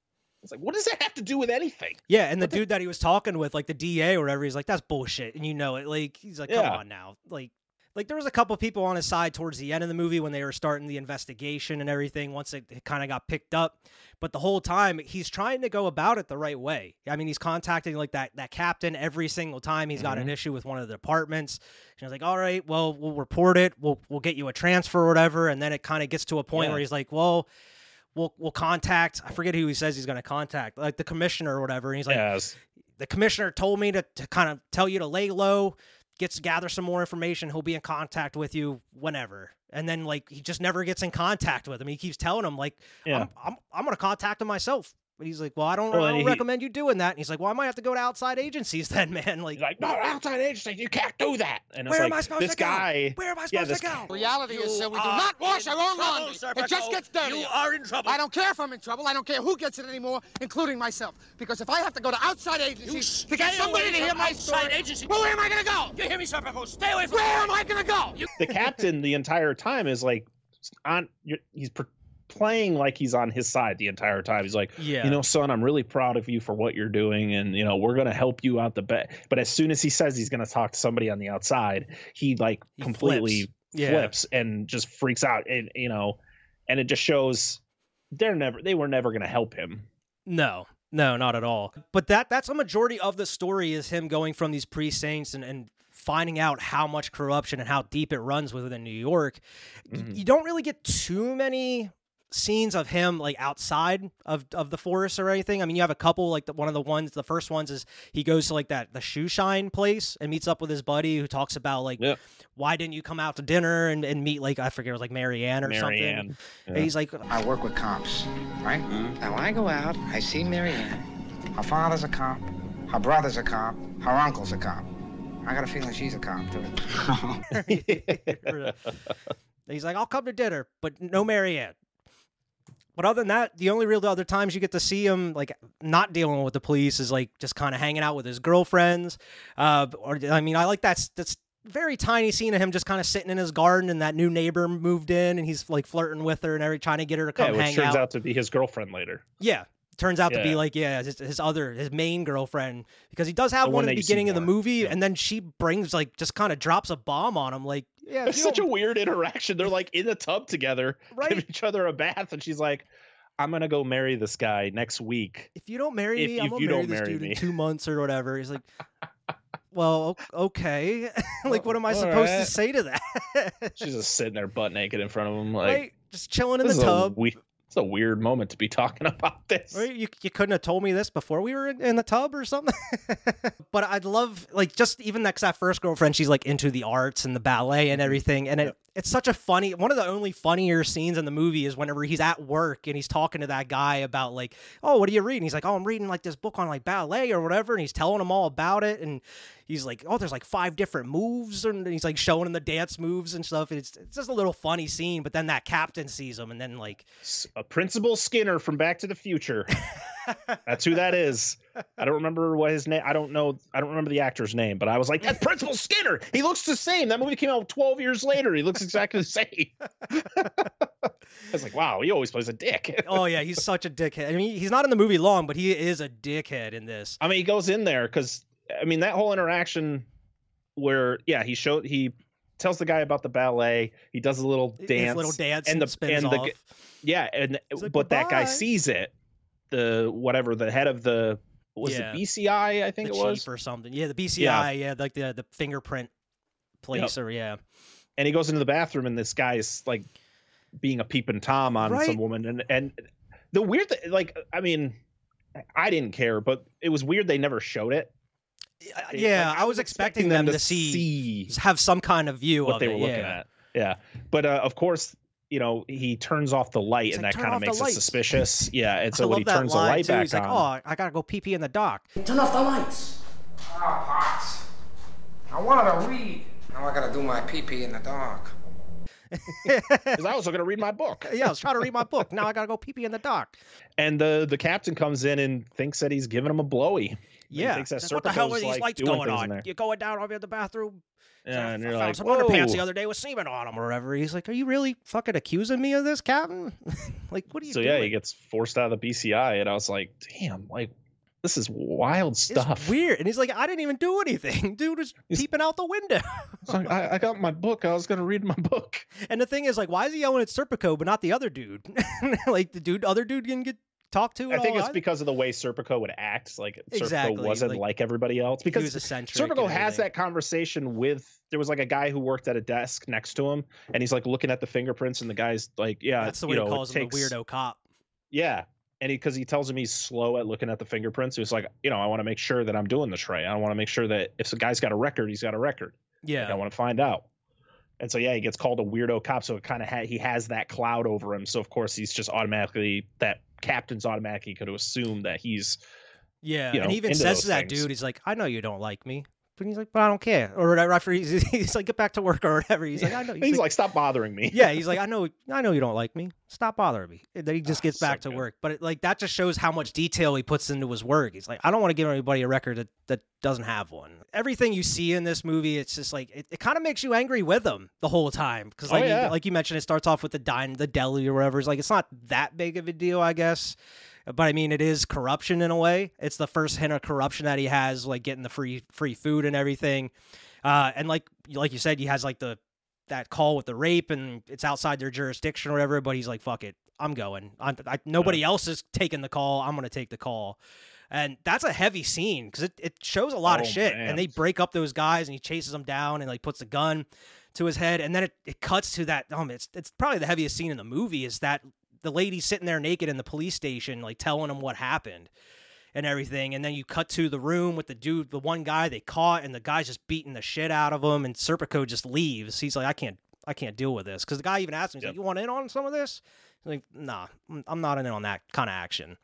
it's like what does that have to do with anything Yeah, and the dude that he was talking with, like the DA or whatever, he's like, "That's bullshit," and you know it. Like he's like, "Come Yeah. on now." Like, like there was a couple people on his side towards the end of the movie when they were starting the investigation and everything. Once it, kind of got picked up, but the whole time he's trying to go about it the right way. I mean, he's contacting like that that captain every single time he's got an mm-hmm. issue with one of the departments. And he's like, "All right, well, we'll report it. We'll we'll get you a transfer or whatever." And then it kind of gets to a point Yeah. where he's like, "Well." We'll, we'll contact I forget who he says he's going to contact like the commissioner or whatever and he's like yes the commissioner told me to, to kind of tell you to lay low, gets gather some more information. He'll be in contact with you whenever. And then like he just never gets in contact with him. He keeps telling him like, Yeah. I'm, I'm, I'm gonna contact him myself. But he's like, well, I don't, Well, I don't he- recommend you doing that. And he's like, well, I might have to go to outside agencies then, man. Like, like no outside agencies, you can't do that and it's where like am I supposed this to go? guy Where am I yeah, supposed this to go? Reality is that we do not wash our own laundry. It just gets dirty. You are in trouble. I don't care if I'm in trouble. I don't care who gets it anymore, including myself. Because if I have to go to outside agencies to get somebody to hear from my outside story, agency. well, where am I going to go? You hear me, Serpico? Stay away from Where am I going to go? the captain the entire time is like on you're- he's per- playing like he's on his side the entire time he's like Yeah. you know son i'm really proud of you for what you're doing and you know we're going to help you out the best but as soon as he says he's going to talk to somebody on the outside he like He completely flips. Yeah. flips and just freaks out and you know and it just shows they're never they were never going to help him No, no, not at all. But that that's a majority of the story is him going from these precincts and, and finding out how much corruption and how deep it runs within New York. Mhm. You don't really get too many scenes of him like outside of, of the forest or anything. I mean, you have a couple like the, one of the ones. The first ones is he goes to like that the shoe shine place and meets up with his buddy who talks about like Yeah. why didn't you come out to dinner and, and meet like I forget it was like Marianne or something. marianne And he's like, I work with cops, right? Mm-hmm. Now I go out, I see Marianne. Her father's a cop, her brother's a cop, her uncle's a cop. I got a feeling she's a cop too. He's like, I'll come to dinner, but no Marianne. But other than that, the only real other times you get to see him like not dealing with the police is like just kind of hanging out with his girlfriends. Uh, or I mean, I like that's that's very tiny scene of him just kind of sitting in his garden and that new neighbor moved in and he's like flirting with her and every trying to get her to yeah, come which hang turns out. out to be his girlfriend later Yeah. Turns out to be like, yeah, his, his other, his main girlfriend, because he does have The one one in the beginning of the movie, Yeah. and then she brings, like, just kind of drops a bomb on him. Like, yeah, it's such a weird interaction they're like in the tub together Right. giving each other a bath and she's like i'm gonna go marry this guy next week if you don't marry If me, you- I'm gonna you marry don't this marry dude me. in two months or whatever. He's like, well, okay. like, what am I All supposed right. to say to that? She's just sitting there butt naked in front of him, like right? Just chilling in this the tub. we- it's a weird moment to be talking about this. Right? You, you couldn't have told me this before we were in, in the tub or something. but I'd love, like, just even that, 'cause that first girlfriend, she's like into the arts and the ballet and mm-hmm. everything. And it, it's such a funny, one of the only funnier scenes in the movie is whenever he's at work and he's talking to that guy about, like, oh, what are you reading? He's like, oh, I'm reading like this book on like ballet or whatever. And he's telling him all about it. And he's like, oh, there's like five different moves. And he's like showing him the dance moves and stuff. And it's, it's just a little funny scene. But then that captain sees him and then, like, a Principal Skinner from Back to the Future. That's who that is. I don't remember what his name. I don't know. I don't remember the actor's name, but I was like, "That's Principal Skinner. He looks the same." That movie came out 12 years later. He looks exactly the same. I was like, "Wow, he always plays a dick." oh yeah, he's such a dickhead. I mean, he's not in the movie long, but he is a dickhead in this. I mean, he goes in there because I mean that whole interaction where yeah, he showed he tells the guy about the ballet. He does a little His dance, little dance and the spins and the off. yeah, and like, but that guy sees it. The whatever the head of the was Yeah. it BCI? I the think it chief was. or something. Yeah, the BCI. Yeah, like the the fingerprint place or yeah. and he goes into the bathroom and this guy is like being a peeping tom on Right. some woman and and the weird thing like i mean i didn't care but it was weird they never showed it Yeah, like, I was expecting them to see, have some kind of view of what of they it. were looking yeah. at yeah but uh, of course you know he turns off the light He's and like, that kind of makes it suspicious yeah and so when he that turns the light too. back He's on like, "Oh, I gotta go pee pee in the dock." Turn off the lights. Oh, Pops. I wanted to read. Now I gotta do my pee-pee in the dark. Because i was going to read my book yeah, I was trying to read my book. Now I gotta go pee pee in the dock. and the the captain comes in and thinks that he's giving him a blowy Yeah, thinks that what the hell are these like, lights going on? there. You going down over in the bathroom? yeah, and I you're found like some underpants the other day with semen on them or whatever. He's like, "Are you really fucking accusing me of this, Captain? like, what are you so doing?" yeah, he gets forced out of the BCI, and I was like, damn, like this is wild It's stuff. weird. And he's like, I didn't even do anything. Dude was He's- peeping out the window. Like, I, I got my book. I was gonna read my book. and the thing is, like, why is he yelling at Serpico but not the other dude? like the dude, other dude didn't get talked to. I think it's either? because of the way Serpico would act. Like Exactly, Serpico wasn't like, like, everybody else. he Because. Serpico has that conversation with. There was like a guy who worked at a desk next to him, and he's like looking at the fingerprints, and the guy's like, "Yeah, That's the you way know, he it calls him, takes- the weirdo cop. Yeah, and he because he tells him he's slow at looking at the fingerprints. He's like, you know, I want to make sure that I'm doing this right. I want to make sure that if the guy's got a record, he's got a record. Like, Yeah, I want to find out. And so yeah, he gets called a weirdo cop. So it kind of ha- he has that cloud over him. So of course he's just automatically that captain's automatically could assume that he's yeah. you and he even says to that things. dude, he's like, I know you don't like me. But he's like, but I don't care. Or whatever. After he's, he's like, get back to work or whatever. He's like, I know. he's, like, stop bothering me. yeah, he's like, I know, I know you don't like me. Stop bothering me. And then he just Ah, gets so back to good. work. But it, like that just shows how much detail he puts into his work. He's like, I don't want to give anybody a record that, that doesn't have one. Everything you see in this movie, it's just like it, it kind of makes you angry with him the whole time because Oh, like you- yeah. like you mentioned, it starts off with the dine, the deli or whatever. It's like it's not that big of a deal, I guess. But I mean, it is corruption in a way. It's the first hint of corruption that he has, like getting the free free food and everything. Uh, and like like you said, he has like the that call with the rape and it's outside their jurisdiction or whatever. But he's like, "Fuck it, I'm going. I'm, I, nobody else is taking the call. I'm gonna take the call." And that's a heavy scene because it, it shows a lot of Oh, shit. man. And they break up those guys and he chases them down and like puts a gun to his head. And then it, it cuts to that. Um, it's it's probably the heaviest scene in the movie is that the lady sitting there naked in the police station, like telling him what happened and everything. And then you cut to the room with the dude, the one guy they caught, and the guy's just beating the shit out of him. And Serpico just leaves. He's like, I can't, I can't deal with this because the guy even asked him, he's Yep. like, you want in on some of this? He's like, Nah, I'm- not in on that kind of action.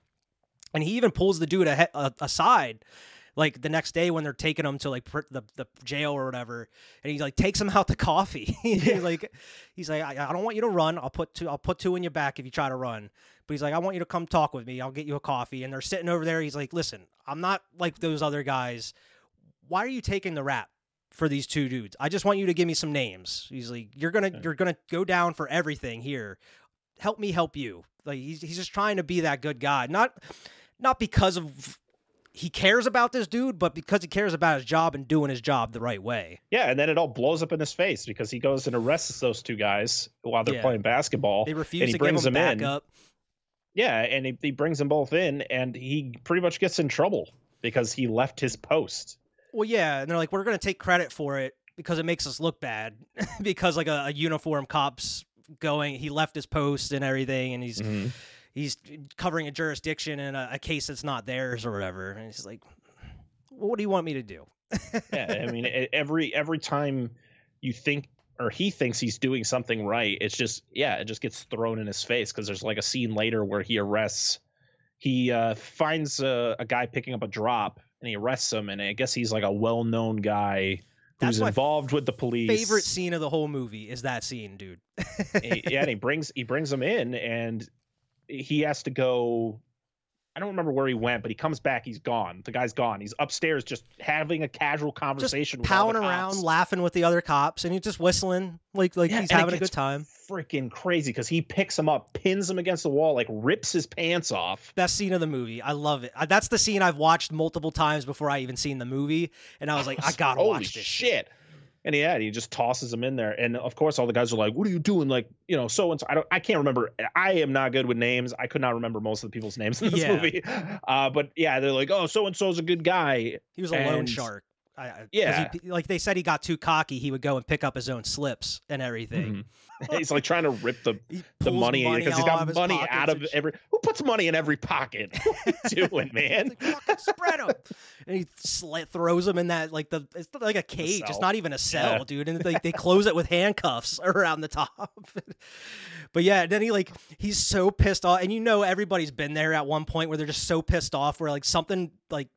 And he even pulls the dude aside. Like the next day when they're taking him to like pr- the, the jail or whatever, and he like takes him out to coffee. he's like, he's like, I, I don't want you to run. I'll put two. I'll put two in your back if you try to run. But he's like, I want you to come talk with me. I'll get you a coffee. And they're sitting over there. He's like, listen, I'm not like those other guys. Why are you taking the rap for these two dudes? I just want you to give me some names. He's like, you're gonna you're gonna go down for everything here. Help me help you. Like he's he's just trying to be that good guy. Not not because of he cares about this dude, but because he cares about his job and doing his job the right way. Yeah, and then it all blows up in his face because he goes and arrests those two guys while they're Yeah. playing basketball. They refuse and he to give brings him them back in. up. Yeah, and he, he brings them both in, and he pretty much gets in trouble because he left his post. Well, yeah, and they're like, we're going to take credit for it because it makes us look bad because like a, a uniform cop's going, he left his post and everything, and he's Mhm. He's covering a jurisdiction in a, a case that's not theirs or whatever, and he's like, well, what do you want me to do? yeah, I mean, every every time you think or he thinks he's doing something right, it's just yeah, it just gets thrown in his face because there's like a scene later where he arrests, he uh, finds a, a guy picking up a drop and he arrests him, and I guess he's like a well-known guy That's who's my involved with the police. Favorite scene of the whole movie is that scene, dude. Yeah, and he brings he brings him in, and he has to go. I don't remember where he went, but he comes back. He's gone. The guy's gone. He's upstairs, just having a casual just conversation. the pounding around, laughing with the other cops, and he's just whistling like like Yeah, he's having a good time. Freaking crazy because he picks him up, pins him against the wall, like rips his pants off. Best scene of the movie. I love it. That's the scene I've watched multiple times before I even seen the movie, and I was like, I gotta watch this shit. And yeah, he just tosses him in there, and of course, all the guys are like, "What are you doing?" Like, you know, so and so. I don't, I can't remember. I am not good with names. I could not remember most of the people's names in this Yeah. movie. Uh, but yeah, they're like, "Oh, so and so's a good guy." He was a loan And- shark. I, Yeah. he, like they said, he got too cocky. He would go and pick up his own slips and everything. Mhm. He's like trying to rip the the money because he's out of got money out of every. Who puts money in every pocket? What are you doing, man? Like, spread them. and he throws them in that like the it's like a cage. It's not even a cell, Yeah. dude. And they, they close it with handcuffs around the top. but yeah, then he like he's so pissed off, and you know everybody's been there at one point where they're just so pissed off where like something like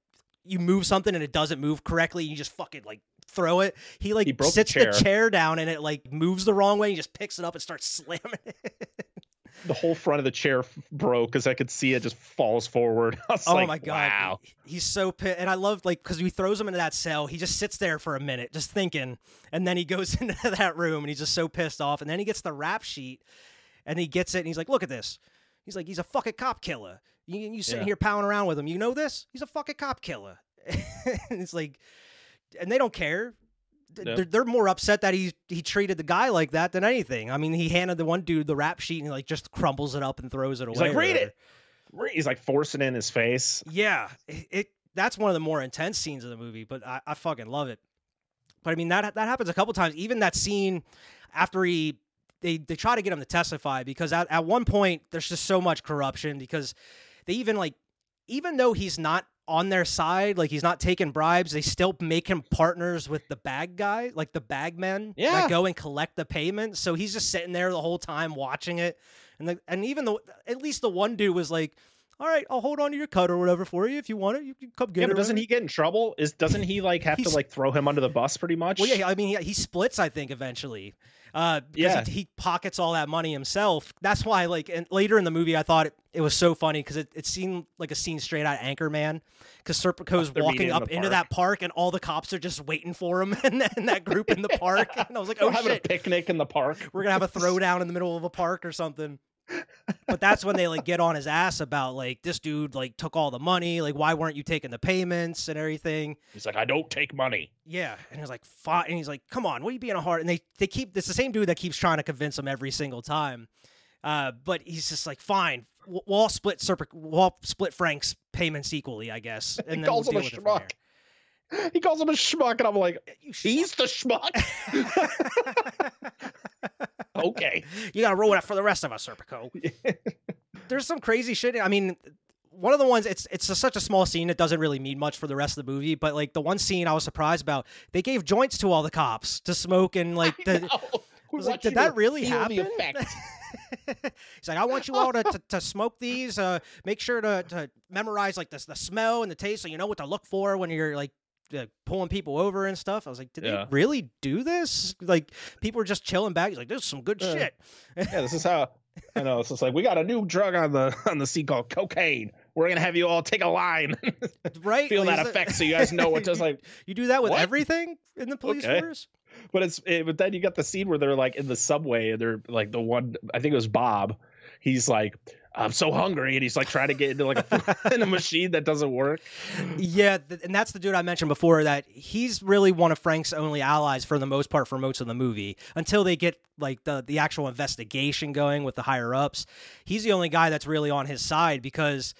you move something and it doesn't move correctly, you just fucking like throw it. He like He broke the sits chair. the chair down and it like moves the wrong way. He just picks it up and starts slamming it. The whole front of the chair f- broke because I could see it just falls forward. I was Oh like, my god, Wow. He's so pissed, and I love like because he throws him into that cell. He just sits there for a minute, just thinking, and then he goes into that room, and he's just so pissed off. And then he gets the rap sheet, and he gets it, and he's like, "Look at this." He's like, "He's a fucking cop killer." You you sitting Yeah. here pounding around with him. You know this? He's a fucking cop killer. and it's like, and they don't care. They're, they're more upset that he he treated the guy like that than anything. I mean, he handed the one dude the rap sheet and he like just crumbles it up and throws it away. Like, read it. He's like forcing it in his face. Yeah, it, it that's one of the more intense scenes of the movie, but I, I fucking love it. But I mean that that happens a couple times. Even that scene after he they they try to get him to testify because at, at one point there's just so much corruption because they even like even though he's not on their side, like he's not taking bribes, they still make him partners with the bag guy, like the bag men Yeah. that go and collect the payments. So he's just sitting there the whole time watching it. And the, and even though at least the one dude was like, all right, I'll hold on to your cut or whatever for you if you want it. You can come get yeah, it. but doesn't whatever." he get in trouble? Is doesn't he like have to like throw him under the bus pretty much? Well, yeah, I mean, he, he splits, I think, eventually. Uh, because Yeah. he, he pockets all that money himself. That's why, like, and later in the movie, I thought it, it was so funny because it, it seemed like a scene straight out of Anchorman. Because Serpico's They're walking up the into that park, and all the cops are just waiting for him and that, and that group in the park. And I was like, oh having shit, a picnic in the park. we're gonna have a throwdown in the middle of a park or something. But that's when they like get on his ass about like this dude like took all the money, like why weren't you taking the payments and everything. He's like, I don't take money. Yeah, and he's like, fine. And he's like, come on, what are you being a hard? And they they keep it's the same dude that keeps trying to convince him every single time. Uh, but he's just like, fine, we'll, we'll all split Serpic, we'll all split Frank's payments equally, I guess. And he then calls we'll him a deal with it from schmuck. He calls him a schmuck, and I'm like, he's the schmuck. okay. you gotta ruin it up for the rest of us, Serpico. There's some crazy shit. I mean, one of the ones it's it's a, such a small scene it doesn't really mean much for the rest of the movie. But like the one scene I was surprised about, they gave joints to all the cops to smoke and like the, know. We was like, did that really happen? He's like, I want you all to, to, to smoke these. Uh, make sure to, to memorize like the, the smell and the taste, so you know what to look for when you're like uh, pulling people over and stuff. I was like, did Yeah. they really do this? Like people were just chilling back. He's like, this is some good Yeah. shit. yeah, this is how I know. It's just like we got a new drug on the on the scene called cocaine. We're gonna have you all take a line, right? feel Like, that is effect, so you guys know what. Just like, you do that with What? everything in the police Okay. force. but it's it, but then you got the scene where they're like in the subway and they're like the one I think it was Bob. He's like, I'm so hungry, and he's like trying to get into like a in a machine that doesn't work. Yeah, th- and that's the dude I mentioned before. That he's really one of Frank's only allies for the most part for most of the movie until they get like the the actual investigation going with the higher ups. He's the only guy that's really on his side because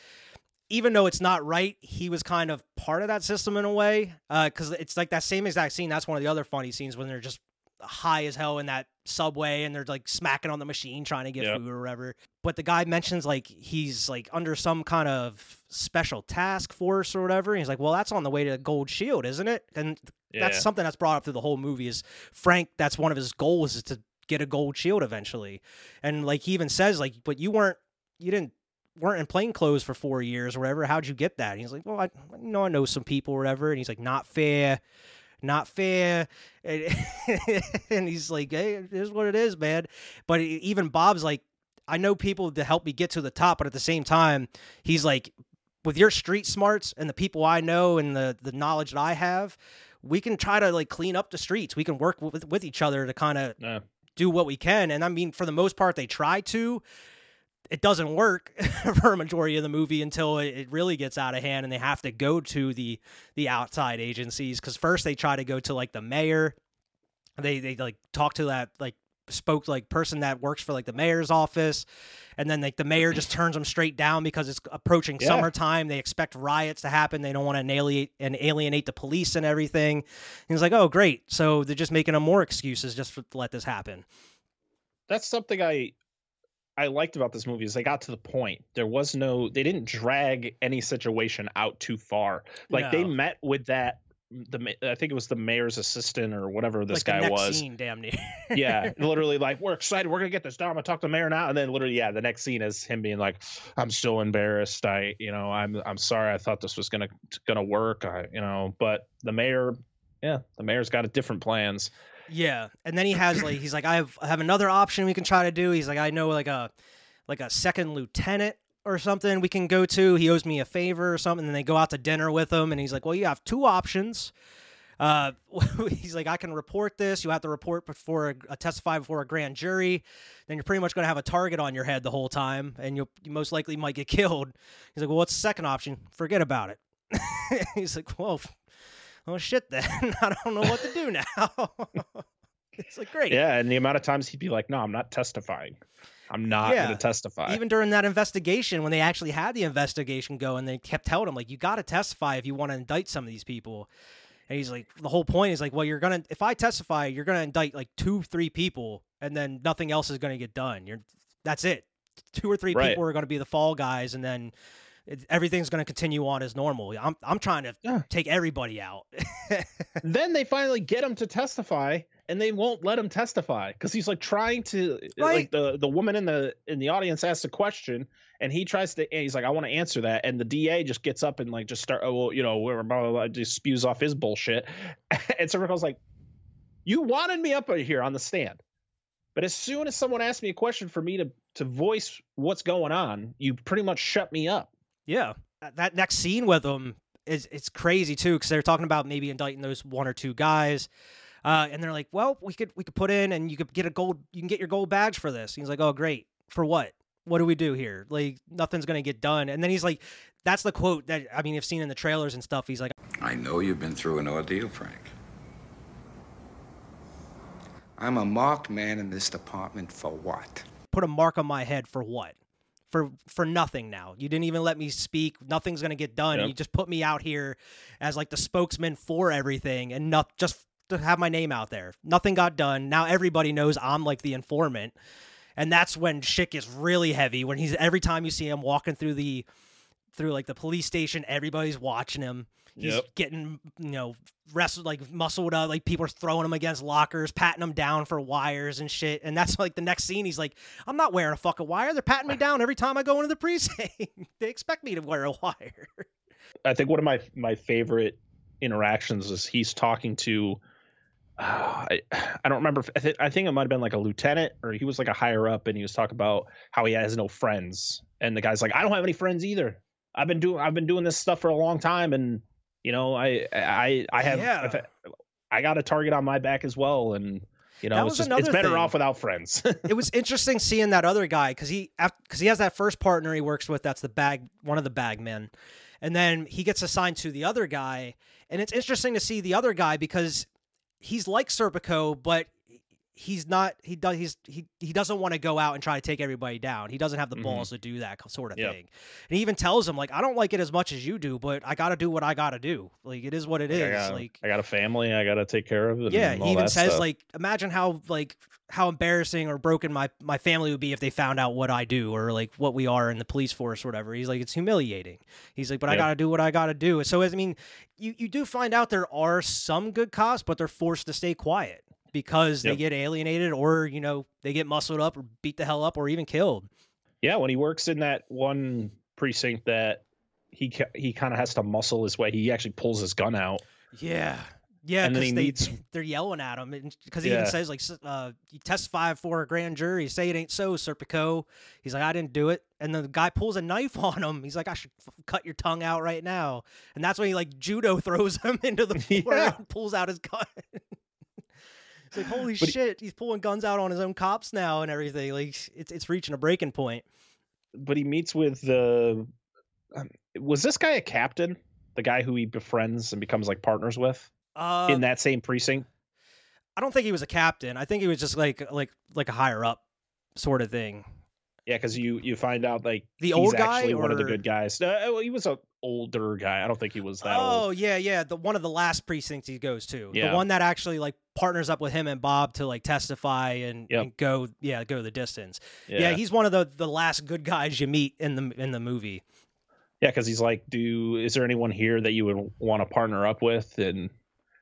even though it's not right, he was kind of part of that system in a way. Uh, because it's like that same exact scene. That's one of the other funny scenes when they're just high as hell in that subway and they're like smacking on the machine trying to get Yep. food or whatever. But the guy mentions like he's like under some kind of special task force or whatever. And he's like, well, that's on the way to the Gold Shield, isn't it? And that's Yeah. something that's brought up through the whole movie is Frank. That's one of his goals is to get a gold shield eventually. And like he even says like, but you weren't, you didn't weren't in plain clothes for four years or whatever. How'd you get that? And he's like, well, I you know I know some people or whatever. And he's like, not fair. Not fair, and, and he's like, "Hey, is what it is, man." But even Bob's like, "I know people to help me get to the top," but at the same time, he's like, "With your street smarts and the people I know and the the knowledge that I have, we can try to like clean up the streets. We can work with with each other to kind of Yeah. do what we can. And I mean, for the most part, they try to. It doesn't work for a majority of the movie until it, really gets out of hand, and they have to go to the the outside agencies. Because first they try to go to like the mayor. They they like talk to that like spoke like person that works for like the mayor's office and then like the mayor just turns them straight down because it's approaching Yeah. summertime they expect riots to happen they don't want to alienate and alienate the police and everything and he's like oh great so they're just making them more excuses just to let this happen that's something I I liked about this movie is they got to the point. There was no they didn't drag any situation out too far. Like they met with that the I think it was the mayor's assistant or whatever this like the guy next was. scene, damn near yeah, literally like we're excited, we're gonna get this done. I'm gonna talk to the mayor now, and then literally, yeah, the next scene is him being like, "I'm still embarrassed. I, you know, I'm, I'm sorry. I thought this was gonna, gonna work. I, you know, but the mayor, yeah, the mayor's got a different plans. Yeah, and then he has like he's like I have I have another option we can try to do. He's like I know like a like a second lieutenant or something we can go to. He owes me a favor or something. And they go out to dinner with him, and he's like, well, you have two options. Uh, he's like, I can report this. You have to report before a, a testify before a grand jury. Then you're pretty much going to have a target on your head the whole time, and you most likely might get killed. He's like, well, what's the second option? Forget about it. he's like, well, oh shit, then I don't know what to do now. it's like great. Yeah, and the amount of times he'd be like, "No, I'm not testifying. I'm not Yeah, gonna testify." Even during that investigation, when they actually had the investigation go, and they kept telling him like, "You got to testify if you want to indict some of these people." And he's like, the whole point is like, well, you're gonna if I testify, you're gonna indict like two, three people, and then nothing else is gonna get done. You're that's it. Two or three Right. people are gonna be the fall guys, and then it, everything's gonna continue on as normal. I'm I'm trying to Yeah. take everybody out. then they finally get him to testify and they won't let him testify because he's like trying to Right. like the the woman in the in the audience asks a question and he tries to and he's like i want to answer that and the da just gets up and like just start oh well, you know blah, blah, blah, just spews off his bullshit and so Serpico's like you wanted me up here on the stand but as soon as someone asks me a question for me to to voice what's going on you pretty much shut me up Yeah, that, that next scene with them is it's crazy too because they're talking about maybe indicting those one or two guys, uh, and they're like, "Well, we could we could put in and you could get a gold you can get your gold badge for this." he's like, "Oh, great! For what? What do we do here? Like nothing's gonna get done." And then he's like, "That's the quote that I mean, I've seen in the trailers and stuff." He's like, I know you've been through an ordeal, Frank. I'm a marked man in this department for what? "Put a mark on my head for what?" For, for nothing now. You didn't even let me speak. Nothing's gonna get done. Yep. You just put me out here as like the spokesman for everything, and not just to have my name out there. Nothing got done. Now everybody knows I'm like the informant, and that's when shit gets really heavy. When he's every time you see him walking through the through like the police station, everybody's watching him. He's Yep. getting you know wrestled like muscled up, like people are throwing him against lockers, patting him down for wires and shit. And that's like the next scene. He's like, I'm not wearing a fucking wire. They're patting me down every time I go into the precinct. they expect me to wear a wire. I think one of my my favorite interactions is he's talking to. Uh, I, I don't remember. If, I, th- I think it might have been like a lieutenant or he was like a higher up, and he was talking about how he has no friends. And the guy's like, "I don't have any friends either. I've been doing I've been doing this stuff for a long time, and you know, I I I have Yeah. I've- got a target on my back as well, and you know, it's just it's better thing. off without friends. it was interesting seeing that other guy because he because he has that first partner he works with that's the bag one of the bag men and then he gets assigned to the other guy and it's interesting to see the other guy because he's like serpico but he's not he does he's he he doesn't want to go out and try to take everybody down. He doesn't have the Mhm. balls to do that sort of Yep. thing. And he even tells him like, I don't like it as much as you do, but I got to do what I got to do. Like it is what it Like, is. I got, like I got a family I got to take care of. And yeah, he even says stuff. like, imagine how like how embarrassing or broken my my family would be if they found out what I do or like what we are in the police force or whatever. He's like, it's humiliating. He's like, but I got to do what I got to do. So as I mean, you you do find out there are some good cops, but they're forced to stay quiet because they get alienated or you know they get muscled up or beat the hell up or even killed. yeah, when he works in that one precinct that he he kind of has to muscle his way. He actually pulls his gun out. Yeah. Yeah, And because he they meets- they're yelling at him, because he even says like, uh, "You testify for a grand jury, say it ain't so, Serpico." He's like, "I didn't do it," and the guy pulls a knife on him. He's like, "I should f- cut your tongue out right now," and that's when he like judo throws him into the floor Yeah. and pulls out his gun. It's like, holy But he- shit, he's pulling guns out on his own cops now and everything. Like, it's it's reaching a breaking point. But he meets with the. Um, was this guy a captain? The guy who he befriends and becomes like partners with Uh, in that same precinct. I don't think he was a captain. I think he was just like like like a higher up sort of thing. Yeah, because you you find out like The he's old guy actually one of the good guys. Uh, well, he was an older guy. I don't think he was that oh old. yeah, yeah. The one of the last precincts he goes to. Yeah. The one that actually like partners up with him and Bob to like testify and, Yep. and go yeah, go the distance. Yeah. he's one of the the last good guys you meet in the in the movie. Yeah, because he's like, "Do is there anyone here that you would want to partner up with?" And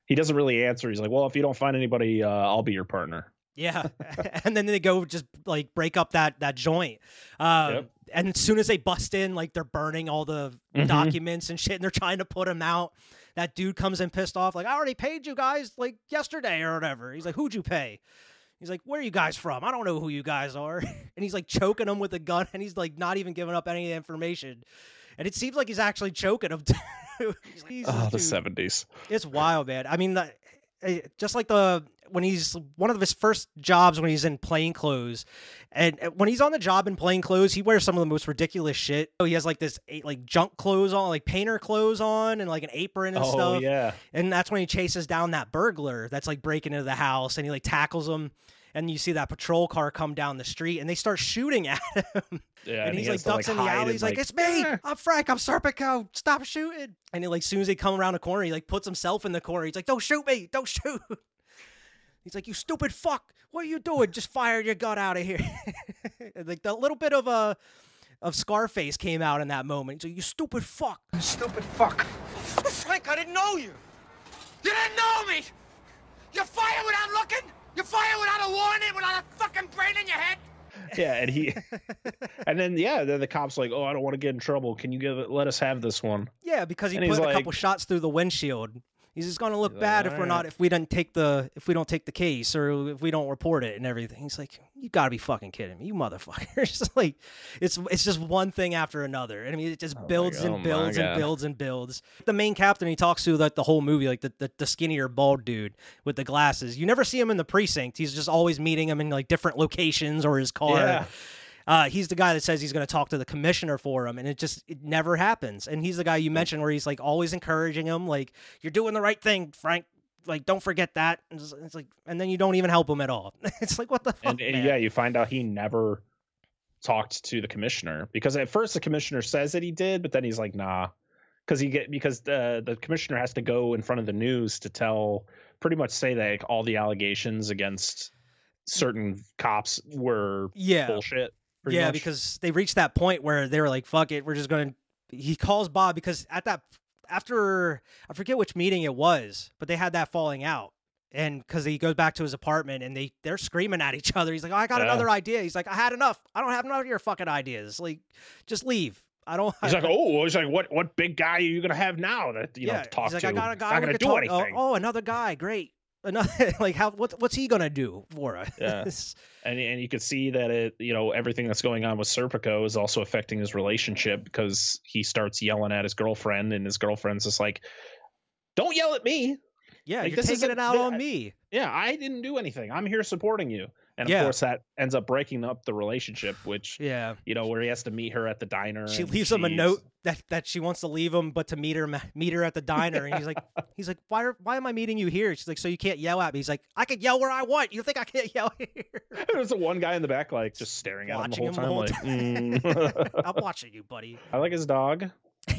he doesn't really answer. He's like, "Well, if you don't find anybody, uh, I'll be your partner." Yeah. and then they go just like break up that that joint. Um Yep. And as soon as they bust in, like they're burning all the Mhm. documents and shit and they're trying to put him out. That dude comes in pissed off, like, I already paid you guys like yesterday or whatever. He's like, Who'd you pay? He's like, Where are you guys from? I don't know who you guys are. and he's like choking him with a gun and he's like not even giving up any information. And it seems like he's actually choking him too. Jesus, Oh, the seventies. It's wild, man. I mean, the, eh, just like the when he's one of his first jobs when he's in plain clothes, and eh, when he's on the job in plain clothes, he wears some of the most ridiculous shit. So he has like this like junk clothes on, like painter clothes on, and like an apron and Oh stuff. yeah, And that's when he chases down that burglar that's like breaking into the house, and he like tackles him. And you see that patrol car come down the street, and they start shooting at him yeah. and, he he's like ducks in the alley. He's like, like, "It's me. "Eh." I'm Frank. I'm Serpico. Stop shooting!" And he, like, as soon as they come around a corner, he like puts himself in the corner. He's like, "Don't shoot me! Don't shoot!" He's like, "You stupid fuck! What are you doing? Just fire your gun out of here!" Like the little bit of a of Scarface came out in that moment. He's like, "You stupid fuck!" Stupid fuck. Frank, I didn't know you. You didn't know me. You fire without looking. You fire without a warning, without a fucking brain in your head. yeah, and he, and then yeah, then the cops like, "Oh, I don't want to get in trouble. Can you give it? Let us have this one." Yeah, because he And put a like- couple shots through the windshield. He's just gonna look like, bad if we're not if we don't take the if we don't take the case or if we don't report it and everything. He's like, you gotta be fucking kidding me, you motherfuckers! like, it's it's just one thing after another. And I mean, it just Oh builds God, oh and my builds and builds and builds. The main captain he talks to like the whole movie, like the, the the skinnier bald dude with the glasses. You never see him in the precinct. He's just always meeting him in like different locations or his car. Yeah. Uh, he's the guy that says he's going to talk to the commissioner for him, and it just it never happens. And he's the guy you mentioned where he's like always encouraging him, like you're doing the right thing, Frank. Like don't forget that. And it's, like, and then you don't even help him at all. it's like what the fuck, and, and yeah, you find out he never talked to the commissioner because at first the commissioner says that he did, but then he's like, nah, because he get because the the commissioner has to go in front of the news to tell pretty much say that like, all the allegations against certain cops were yeah, bullshit. Yeah, much. because they reached that point where they were like, "Fuck it, we're just going to." He calls Bob because at that after I forget which meeting it was, but they had that falling out. And because he goes back to his apartment and they they're screaming at each other. He's like, oh, "I got Yeah. another idea." He's like, "I had enough. I don't have none of your fucking ideas. Like, just leave. I don't." he's I, like, oh, he's like, what what big guy are you gonna have now that you know to talk he's like, to? "I got a guy. not gonna do talk- anything. Oh, oh, another guy. Great. Another like how what's what's he gonna do for us? Yeah. and and you could see that it you know everything that's going on with Serpico is also affecting his relationship because he starts yelling at his girlfriend and his girlfriend's just like don't yell at me Yeah, Like, you're this taking it out th- on me. Yeah, I didn't do anything. I'm here supporting you. And of Yeah. course, that ends up breaking up the relationship, which Yeah. you know, where he has to meet her at the diner. She leaves him a note that, that she wants to leave him, but to meet her meet her at the diner. And he's like, he's like, why are, why am I meeting you here? She's like, so you can't yell at me. He's like, I can yell where I want. You think I can't yell here? There's the one guy in the back, like just staring at him the him whole the time. like, mm. I'm watching you, buddy. I like his dog.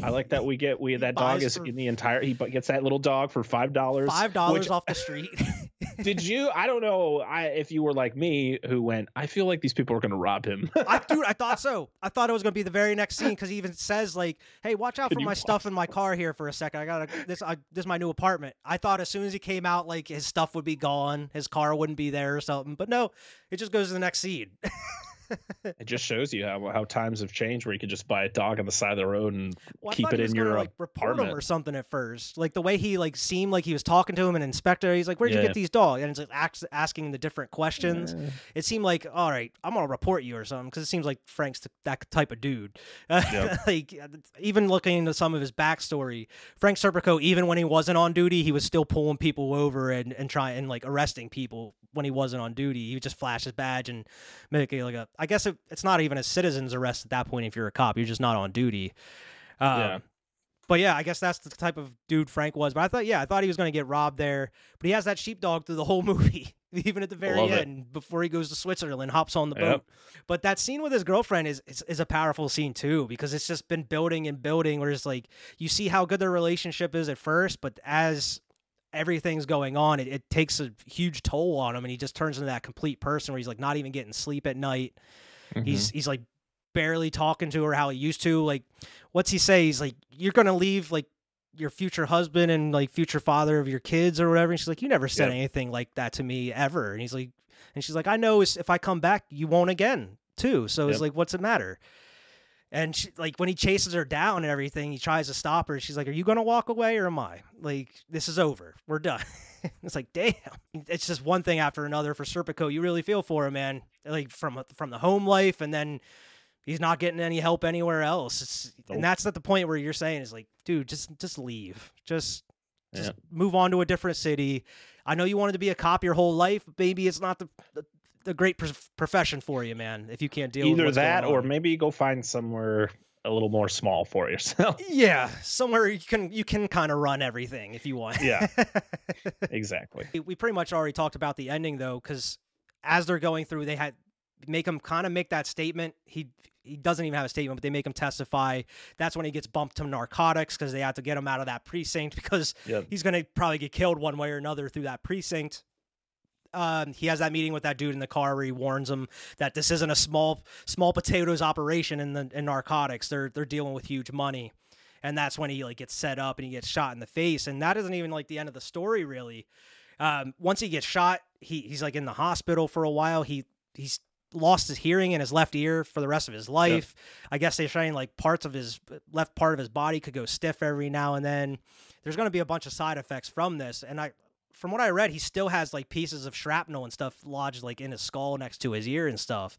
I like that we get we that dog is for- in the entire. He gets that little dog for five dollars. Five dollars off the street. Did you? I don't know. I if you were like me, who went. I feel like these people are going to rob him. I, dude, I thought so. I thought it was gonna be the very next scene because he even says like, "Hey, watch out for my stuff in my car here for a second. I got to this. I, this is my new apartment." I thought as soon as he came out, like his stuff would be gone, his car wouldn't be there or something. But no, it just goes to the next scene. it just shows you how how times have changed, where you could just buy a dog on the side of the road and Well, keep it in gonna, your like report him apartment. or something at first. Like the way he like seemed like he was talking to him, an inspector. He's like, "Where'd you get these dogs?" And it's like ax- asking the different questions. It seemed like, "All right, I'm gonna report you or something," because it seems like Frank's th- that type of dude. Yep. like even looking into some of his backstory, Frank Serpico, even when he wasn't on duty, he was still pulling people over and and trying and like arresting people when he wasn't on duty. He would just flash his badge and make it like a. I guess it, it's not even a citizen's arrest at that point if you're a cop. You're just not on duty. Um, Yeah. But yeah, I guess that's the type of dude Frank was. But I thought, yeah, I thought he was going to get robbed there. But he has that sheepdog through the whole movie, even at the very Love it. end, before he goes to Switzerland, hops on the Yep. boat. But that scene with his girlfriend is, is is a powerful scene too, because it's just been building and building. Where it's like you see how good their relationship is at first, but as everything's going on, it, it takes a huge toll on him, and he just turns into that complete person where he's like not even getting sleep at night. He's Mm-hmm. he's like barely talking to her how he used to. Like, what's he say? He's like, "You're gonna leave like your future husband and like future father of your kids or whatever." And she's like, "You never said Yep. anything like that to me ever." And he's like, and she's like, "I know if I come back, you won't again too. So it's like, what's it matter?" And she, like when he chases her down and everything, he tries to stop her. She's like, "Are you gonna walk away or am I? Like this is over. We're done." it's like, damn. It's just one thing after another for Serpico. You really feel for him, man. Like from from the home life, and then he's not getting any help anywhere else. It's, Nope. And that's at the point where you're saying is like, dude, just just leave. Just just Yeah. move on to a different city. I know you wanted to be a cop your whole life, but maybe it's not the the, the great prof- profession for you, man. If you can't deal with Either that, going or maybe go find somewhere a little more small for yourself. yeah, somewhere you can you can kind of run everything if you want. Yeah. exactly. We- pretty much already talked about the ending though, because as they're going through, they had make him kind of make that statement. He he doesn't even have a statement, but they make him testify. That's when he gets bumped to narcotics because they have to get him out of that precinct because Yep. he's gonna probably get killed one way or another through that precinct. Um, he has that meeting with that dude in the car where he warns him that this isn't a small small potatoes operation in the in narcotics. They're they're dealing with huge money. And that's when he like gets set up and he gets shot in the face. And that isn't even like the end of the story really. Um, once he gets shot he, he's like in the hospital for a while. He he's lost his hearing in his left ear for the rest of his life. I guess they're saying like parts of his left part of his body could go stiff every now and then. There's going to be a bunch of side effects from this. And i from what i read he still has like pieces of shrapnel and stuff lodged like in his skull next to his ear and stuff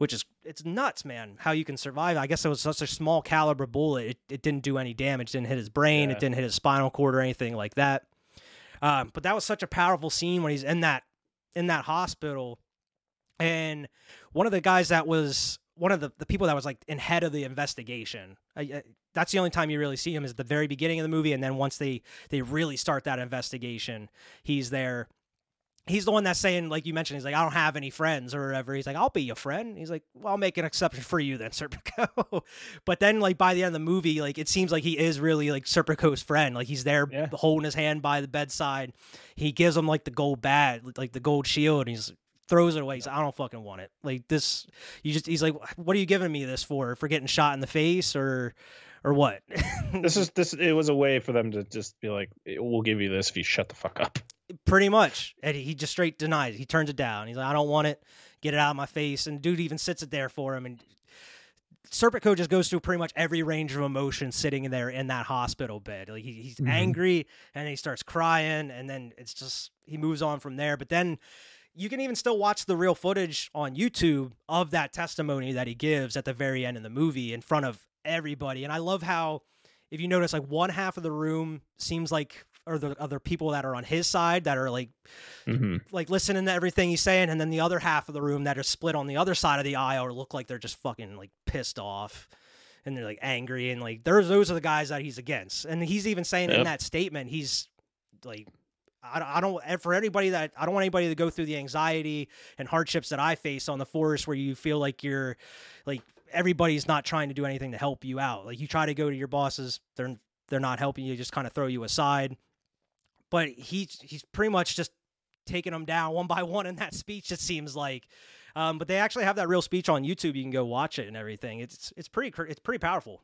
which is it's nuts, man. How you can survive? I guess it was such a small caliber bullet. It, it didn't do any damage. Didn't hit his brain. Yeah. It didn't hit his spinal cord or anything like that. Um, but that was such a powerful scene when he's in that in that hospital, and one of the guys that was one of the, the people that was like in head of the investigation. I, I, that's the only time you really see him is at the very beginning of the movie, and then once they they really start that investigation, he's there he's the one that's saying, like you mentioned, he's like, I don't have any friends or whatever. He's like, I'll be your friend. He's like, well, I'll make an exception for you then, Serpico. but then, like by the end of the movie, like it seems like he is really like Serpico's friend. Like he's there Yeah. holding his hand by the bedside. He gives him like the gold bat, like the gold shield, and he's throws it away. He's like, I don't fucking want it. Like this, you just. He's like, what are you giving me this for? For getting shot in the face or, or what? This is this. It was a way for them to just be like, "We'll give you this if you shut the fuck up." Pretty much. And he just straight denies. He turns it down. He's like, I don't want it. Get it out of my face. And dude even sits it there for him. And Serpico just goes through pretty much every range of emotion sitting in there in that hospital bed. Like he, he's mm-hmm. angry and he starts crying and then it's just he moves on from there. But then you can even still watch the real footage on YouTube of that testimony that he gives at the very end of the movie in front of everybody. And I love how if you notice like one half of the room seems like or the other people that are on his side that are like hmm like listening to everything he's saying, and then the other half of the room that are split on the other side of the aisle or look like they're just fucking like pissed off and they're like angry and like there's those are the guys that he's against, and he's even saying in that statement he's like. I don't- I don't, and for anybody that, I don't want anybody to go through the anxiety and hardships that I face on the force where you feel like you're, like, everybody's not trying to do anything to help you out. Like, you try to go to your bosses, they're, they're not helping you, just kind of throw you aside. But he's, he's pretty much just taking them down one by one in that speech. It seems like, um, but they actually have that real speech on YouTube. You can go watch it and everything. It's it's pretty it's pretty powerful.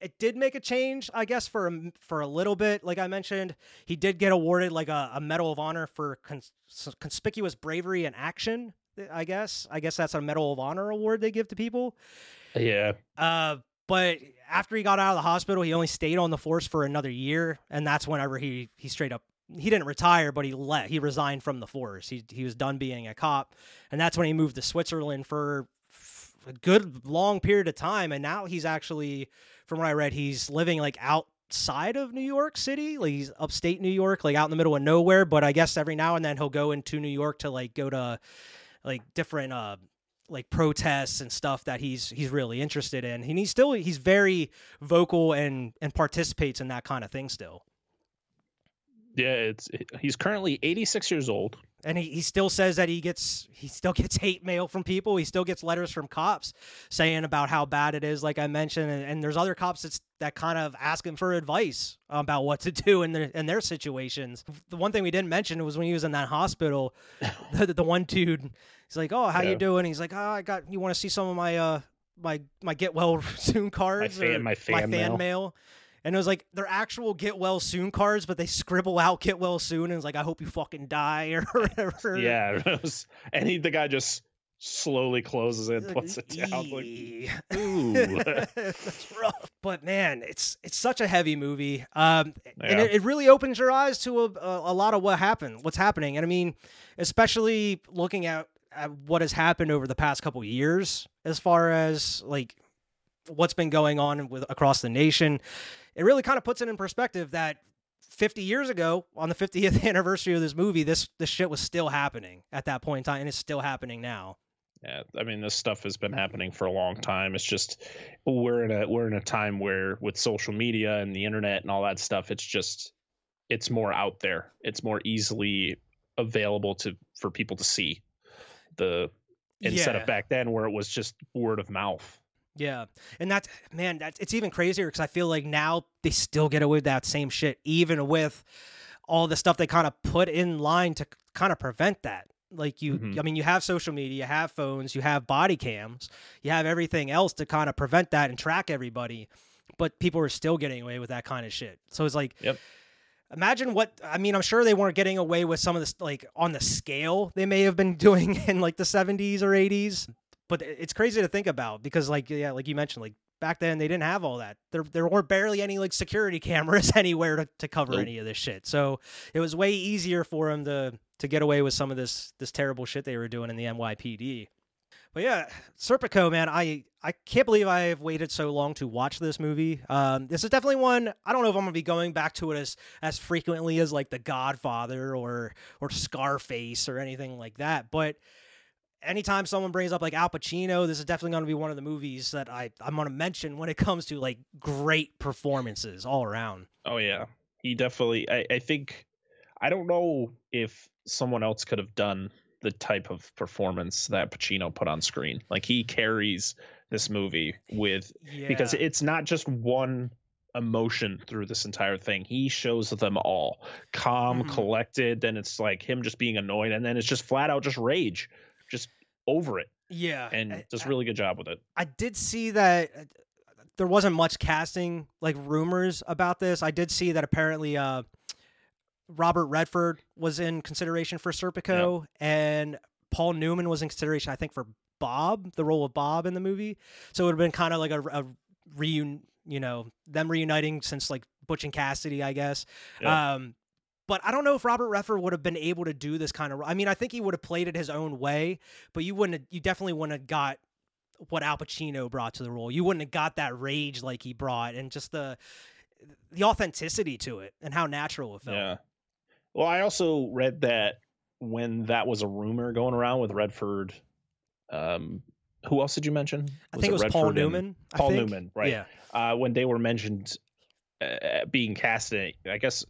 It did make a change, I guess, for a, for a little bit. Like I mentioned, he did get awarded like a, a Medal of Honor for cons- conspicuous bravery and action. I guess I guess that's a Medal of Honor award they give to people. Yeah. Uh, but after he got out of the hospital, he only stayed on the force for another year, and that's whenever he he straight up he didn't retire, but he let he resigned from the force. He he was done being a cop, and that's when he moved to Switzerland for f- a good long period of time. And now he's actually, from what I read, he's living like outside of New York City, like he's upstate New York, like out in the middle of nowhere. But I guess every now and then he'll go into New York to like go to like different uh like protests and stuff that he's he's really interested in. And he's still he's very vocal and and participates in that kind of thing still. Yeah, it's he's currently 86 years old. And he, he still says that he gets he still gets hate mail from people. He still gets letters from cops saying about how bad it is, like I mentioned. And, and there's other cops that's, that kind of ask him for advice about what to do in their in their situations. The one thing we didn't mention was when he was in that hospital, the, the one dude, he's like, "Oh, how Yeah. you doing?" He's like, "Oh, I got. You want to see some of my uh my my get well soon cards fan- or my fan mail." mail?" And it was like they're actual get well soon cards, but they scribble out get well soon, and it's like I hope you fucking die or whatever. Yeah, was, and he, the guy just slowly closes it, puts it down. Like, ooh. That's rough. But man, it's it's such a heavy movie. Um, and it, it really opens your eyes to a, a, a lot of what happened, what's happening. And I mean, especially looking at Uh, what has happened over the past couple years, as far as like what's been going on with across the nation, it really kind of puts it in perspective that 50 years ago, on the 50th anniversary of this movie, this this shit was still happening at that point in time, and it's still happening now. Yeah, I mean this stuff has been happening for a long time. It's just we're in a we're in a time where with social media and the internet and all that stuff, it's just it's more out there. It's more easily available to for people to see. The instead Yeah. of back then where it was just word of mouth. Yeah, and that man, that it's even crazier because I feel like now they still get away with that same shit, even with all the stuff they kind of put in line to kind of prevent that. Like you, Mhm. I mean, you have social media, you have phones, you have body cams, you have everything else to kind of prevent that and track everybody, but people are still getting away with that kind of shit. So it's like, Yep. Imagine what I mean. I'm sure they weren't getting away with some of this, like on the scale they may have been doing in like the 70s or 80s. But it's crazy to think about because, like, yeah, like you mentioned, like back then they didn't have all that. There, there were barely any like security cameras anywhere to, to cover Nope. any of this shit. So it was way easier for them to to get away with some of this this terrible shit they were doing in the NYPD. But yeah, Serpico, man, I I can't believe I've waited so long to watch this movie. Um, this is definitely one I don't know if I'm gonna be going back to it as as frequently as like The Godfather or or Scarface or anything like that. But anytime someone brings up like Al Pacino, this is definitely gonna be one of the movies that I I'm gonna mention when it comes to like great performances all around. Oh yeah, he definitely. I, I think I don't know if someone else could have done the type of performance that Pacino put on screen. Like he carries this movie with Yeah. because it's not just one emotion through this entire thing. He shows them all calm, Mhm. collected. Then it's like him just being annoyed, and then it's just flat out just rage, just over it, yeah, and I- does I- a really good job with it. I did see that uh, there wasn't much casting like rumors about this. I did see that apparently uh, Robert Redford was in consideration for Serpico, and Paul Newman was in consideration, I think, for Bob, the role of Bob in the movie. So it would have been kind of like a, a reun, you know, them reuniting since like Butch and Cassidy, I guess. Yeah. Um, but I don't know if Robert Redford would have been able to do this kind of. I mean, I think he would have played it his own way, but you wouldn't. Have, you definitely wouldn't have got what Al Pacino brought to the role. You wouldn't have got that rage like he brought, and just the the authenticity to it and how natural it felt. Yeah. Well, I also read that when that was a rumor going around with Redford, um, who else did you mention? I think it was Paul Redford Newman. I Paul. Newman, right? Yeah. Uh, when they were mentioned uh, being cast in it, I guess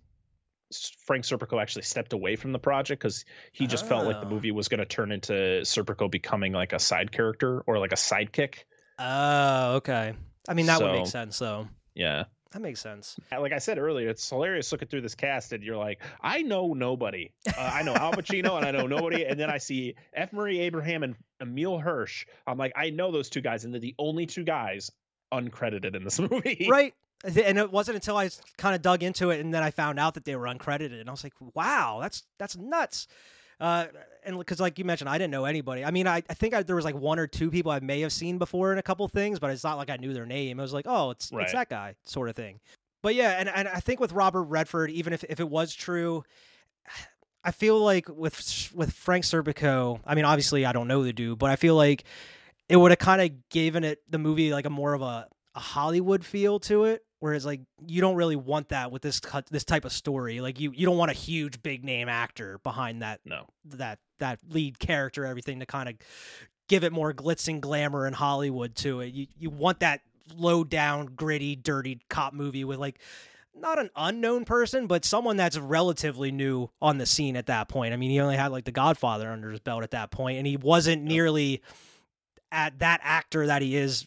Frank Serpico actually stepped away from the project because he just felt like the Oh. movie was going to turn into Serpico becoming like a side character or like a sidekick. Oh, okay. I mean, that would make sense, though. Yeah. That makes sense. Like I said earlier, it's hilarious looking through this cast, and you're like, I know nobody. Uh, I know Al Pacino, and I know nobody. And then I see F. Murray Abraham and Emil Hirsch. I'm like, I know those two guys, and they're the only two guys uncredited in this movie. Right. And it wasn't until I kind of dug into it and then I found out that they were uncredited, and I was like, "Wow, that's that's nuts." Uh, and because, like you mentioned, I didn't know anybody. I mean, I, I think I, there was like one or two people I may have seen before in a couple things, but it's not like I knew their name. It was like, "Oh, it's Right. it's that guy," sort of thing. But yeah, and, and I think with Robert Redford, even if, if it was true, I feel like with with Frank Serpico, I mean, obviously I don't know the dude, but I feel like it would have kind of given it the movie like a more of a, a Hollywood feel to it. Whereas like you don't really want that with this cut this type of story. Like you you don't want a huge big name actor behind that No. that that lead character, everything to kind of give it more glitz and glamour and Hollywood to it. You you want that low down, gritty, dirty cop movie with like not an unknown person, but someone that's relatively new on the scene at that point. I mean, he only had like The Godfather under his belt at that point, and he wasn't nearly at that actor that he is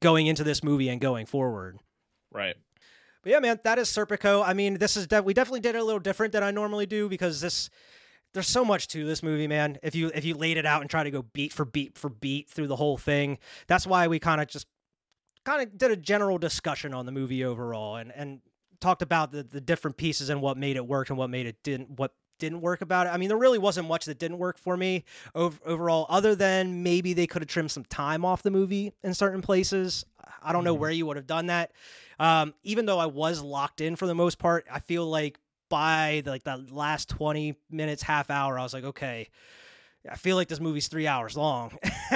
going into this movie and going forward. Right. But yeah, man, that is Serpico. I mean, this is de- we definitely did it a little different than I normally do because this there's so much to this movie, man. If you if you laid it out and try to go beat for beat for beat through the whole thing, that's why we kind of just kind of did a general discussion on the movie overall and and talked about the the different pieces and what made it work and what made it didn't what didn't work about it. I mean, there really wasn't much that didn't work for me ov- overall, other than maybe they could have trimmed some time off the movie in certain places. I don't know where you would have done that. Um, even though I was locked in for the most part, I feel like by the, like the last 20 minutes, half hour, I was like, okay, I feel like this movie's three hours long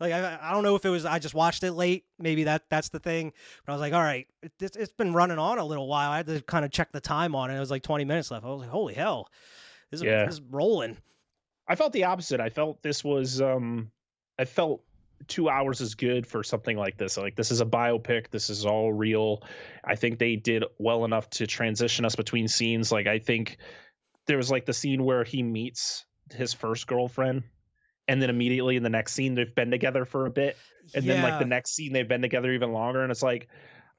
like I, I don't know if it was I just watched it late. Maybe that that's the thing. But I was like, all right, it, it's, it's been running on a little while. I had to kind of check the time on it. It was like 20 minutes left. I was like, holy hell, this is, Yeah. this is rolling. I felt the opposite. I felt this was um I felt two hours is good for something like this. Like this is a biopic. This is all real. I think they did well enough to transition us between scenes. Like I think there was like the scene where he meets his first girlfriend and then immediately in the next scene they've been together for a bit and then like the next scene they've been together even longer and it's like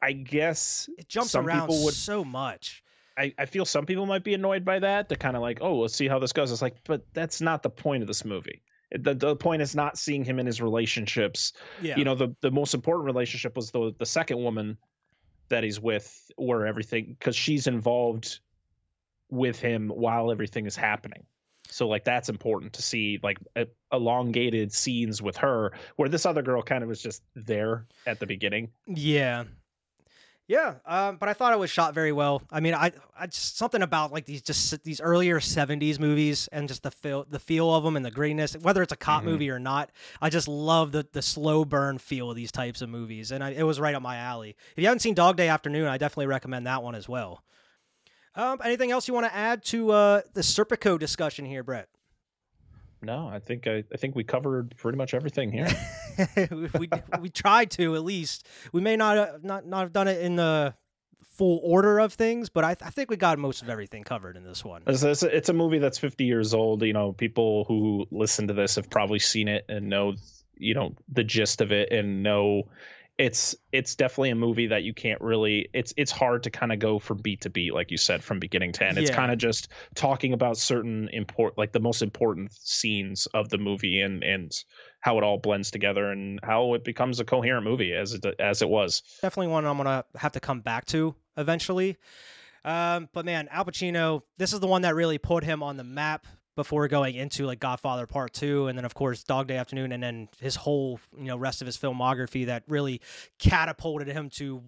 I guess it jumps some around people would so much. I, I feel some people might be annoyed by that. They're kind of like, oh, let's see how this goes. It's like, but that's not the point of this movie. The, the point is not seeing him in his relationships. Yeah. You know, the, the most important relationship was the the second woman that he's with, where everything because she's involved with him while everything is happening. So like that's important to see like e- elongated scenes with her, where this other girl kind of was just there at the beginning. Yeah. Yeah, um, but I thought it was shot very well. I mean, I, I just something about like these just these earlier '70s movies and just the feel, the feel of them and the greenness. Whether it's a cop Mhm. movie or not, I just love the the slow burn feel of these types of movies, and I, it was right up my alley. If you haven't seen Dog Day Afternoon, I definitely recommend that one as well. Um, anything else you want to add to uh, the Serpico discussion here, Brett? No, I think I, I think we covered pretty much everything here. we, we we tried to at least. We may not uh, not not have done it in the full order of things, but I, I think we got most of everything covered in this one. It's, it's, a, it's a movie that's 50 years old. You know, people who listen to this have probably seen it and know, you know, the gist of it and know it's it's definitely a movie that you can't really it's it's hard to kind of go from beat to beat like you said from beginning to end. It's Yeah. kind of just talking about certain import like the most important scenes of the movie and and how it all blends together and how it becomes a coherent movie as it as it was. Definitely one I'm gonna have to come back to eventually. Um, but man, Al Pacino, this is the one that really put him on the map before going into like Godfather Part Two, and then of course Dog Day Afternoon, and then his whole you know rest of his filmography that really catapulted him to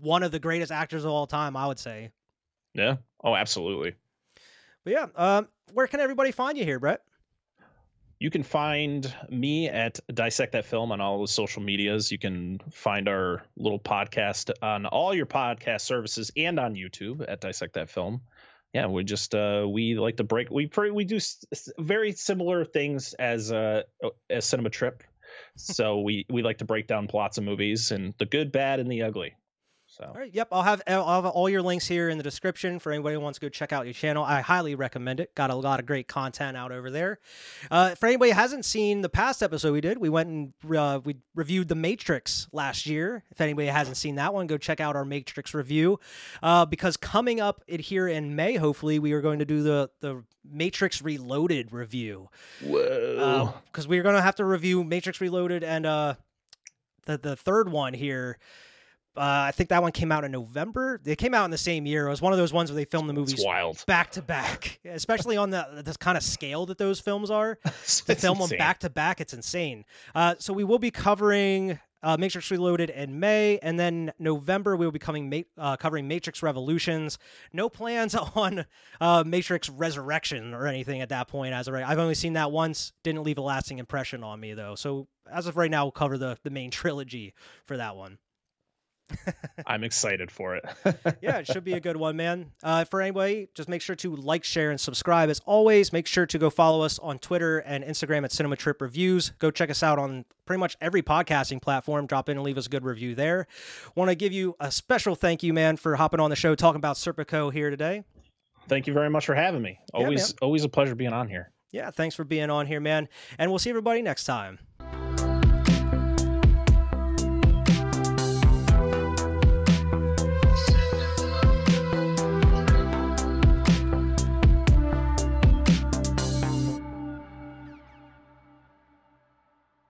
one of the greatest actors of all time, I would say. Yeah. Oh, absolutely. But yeah, um, where can everybody find you here, Brett? you can find me at Dissect That Film on all the social medias. You can find our little podcast on all your podcast services and on YouTube at Dissect That Film. Yeah, we just uh, we like to break. We we do s- very similar things as uh, as Cinema Trip. so we we like to break down plots of movies and the good, bad, and the ugly. So All right. Yep. I'll have I'll have all your links here in the description for anybody who wants to go check out your channel. I highly recommend it. Got a lot of great content out over there. Uh, for anybody who hasn't seen the past episode we did, we went and uh, we reviewed The Matrix last year. If anybody hasn't seen that one, go check out our Matrix review. Uh, because coming up it here in May, hopefully, we are going to do the the Matrix Reloaded review. whoa, Because we're going to have to review Matrix Reloaded and uh, the the third one here. Uh, I think that one came out in November. They came out in the same year. It was one of those ones where they filmed the movies back to back, especially on the this kind of scale that those films are. To film them back to back, it's insane. Uh, so we will be covering uh, Matrix Reloaded in May, and then November we will be coming uh, covering Matrix Revolutions. No plans on uh, Matrix Resurrection or anything at that point. As of right, I've only seen that once. Didn't leave a lasting impression on me though. So as of right now, we'll cover the the main trilogy for that one. I'm excited for it. yeah, it should be a good one, man. Uh, for anybody, just make sure to like, share, and subscribe. As always, make sure to go follow us on Twitter and Instagram at Cinema Trip Reviews. Go check us out on pretty much every podcasting platform. Drop in and leave us a good review there. Want to give you a special thank you, man, for hopping on the show talking about Serpico here today. Thank you very much for having me. Always, man. always a pleasure being on here. Yeah, thanks for being on here, man. And we'll see everybody next time.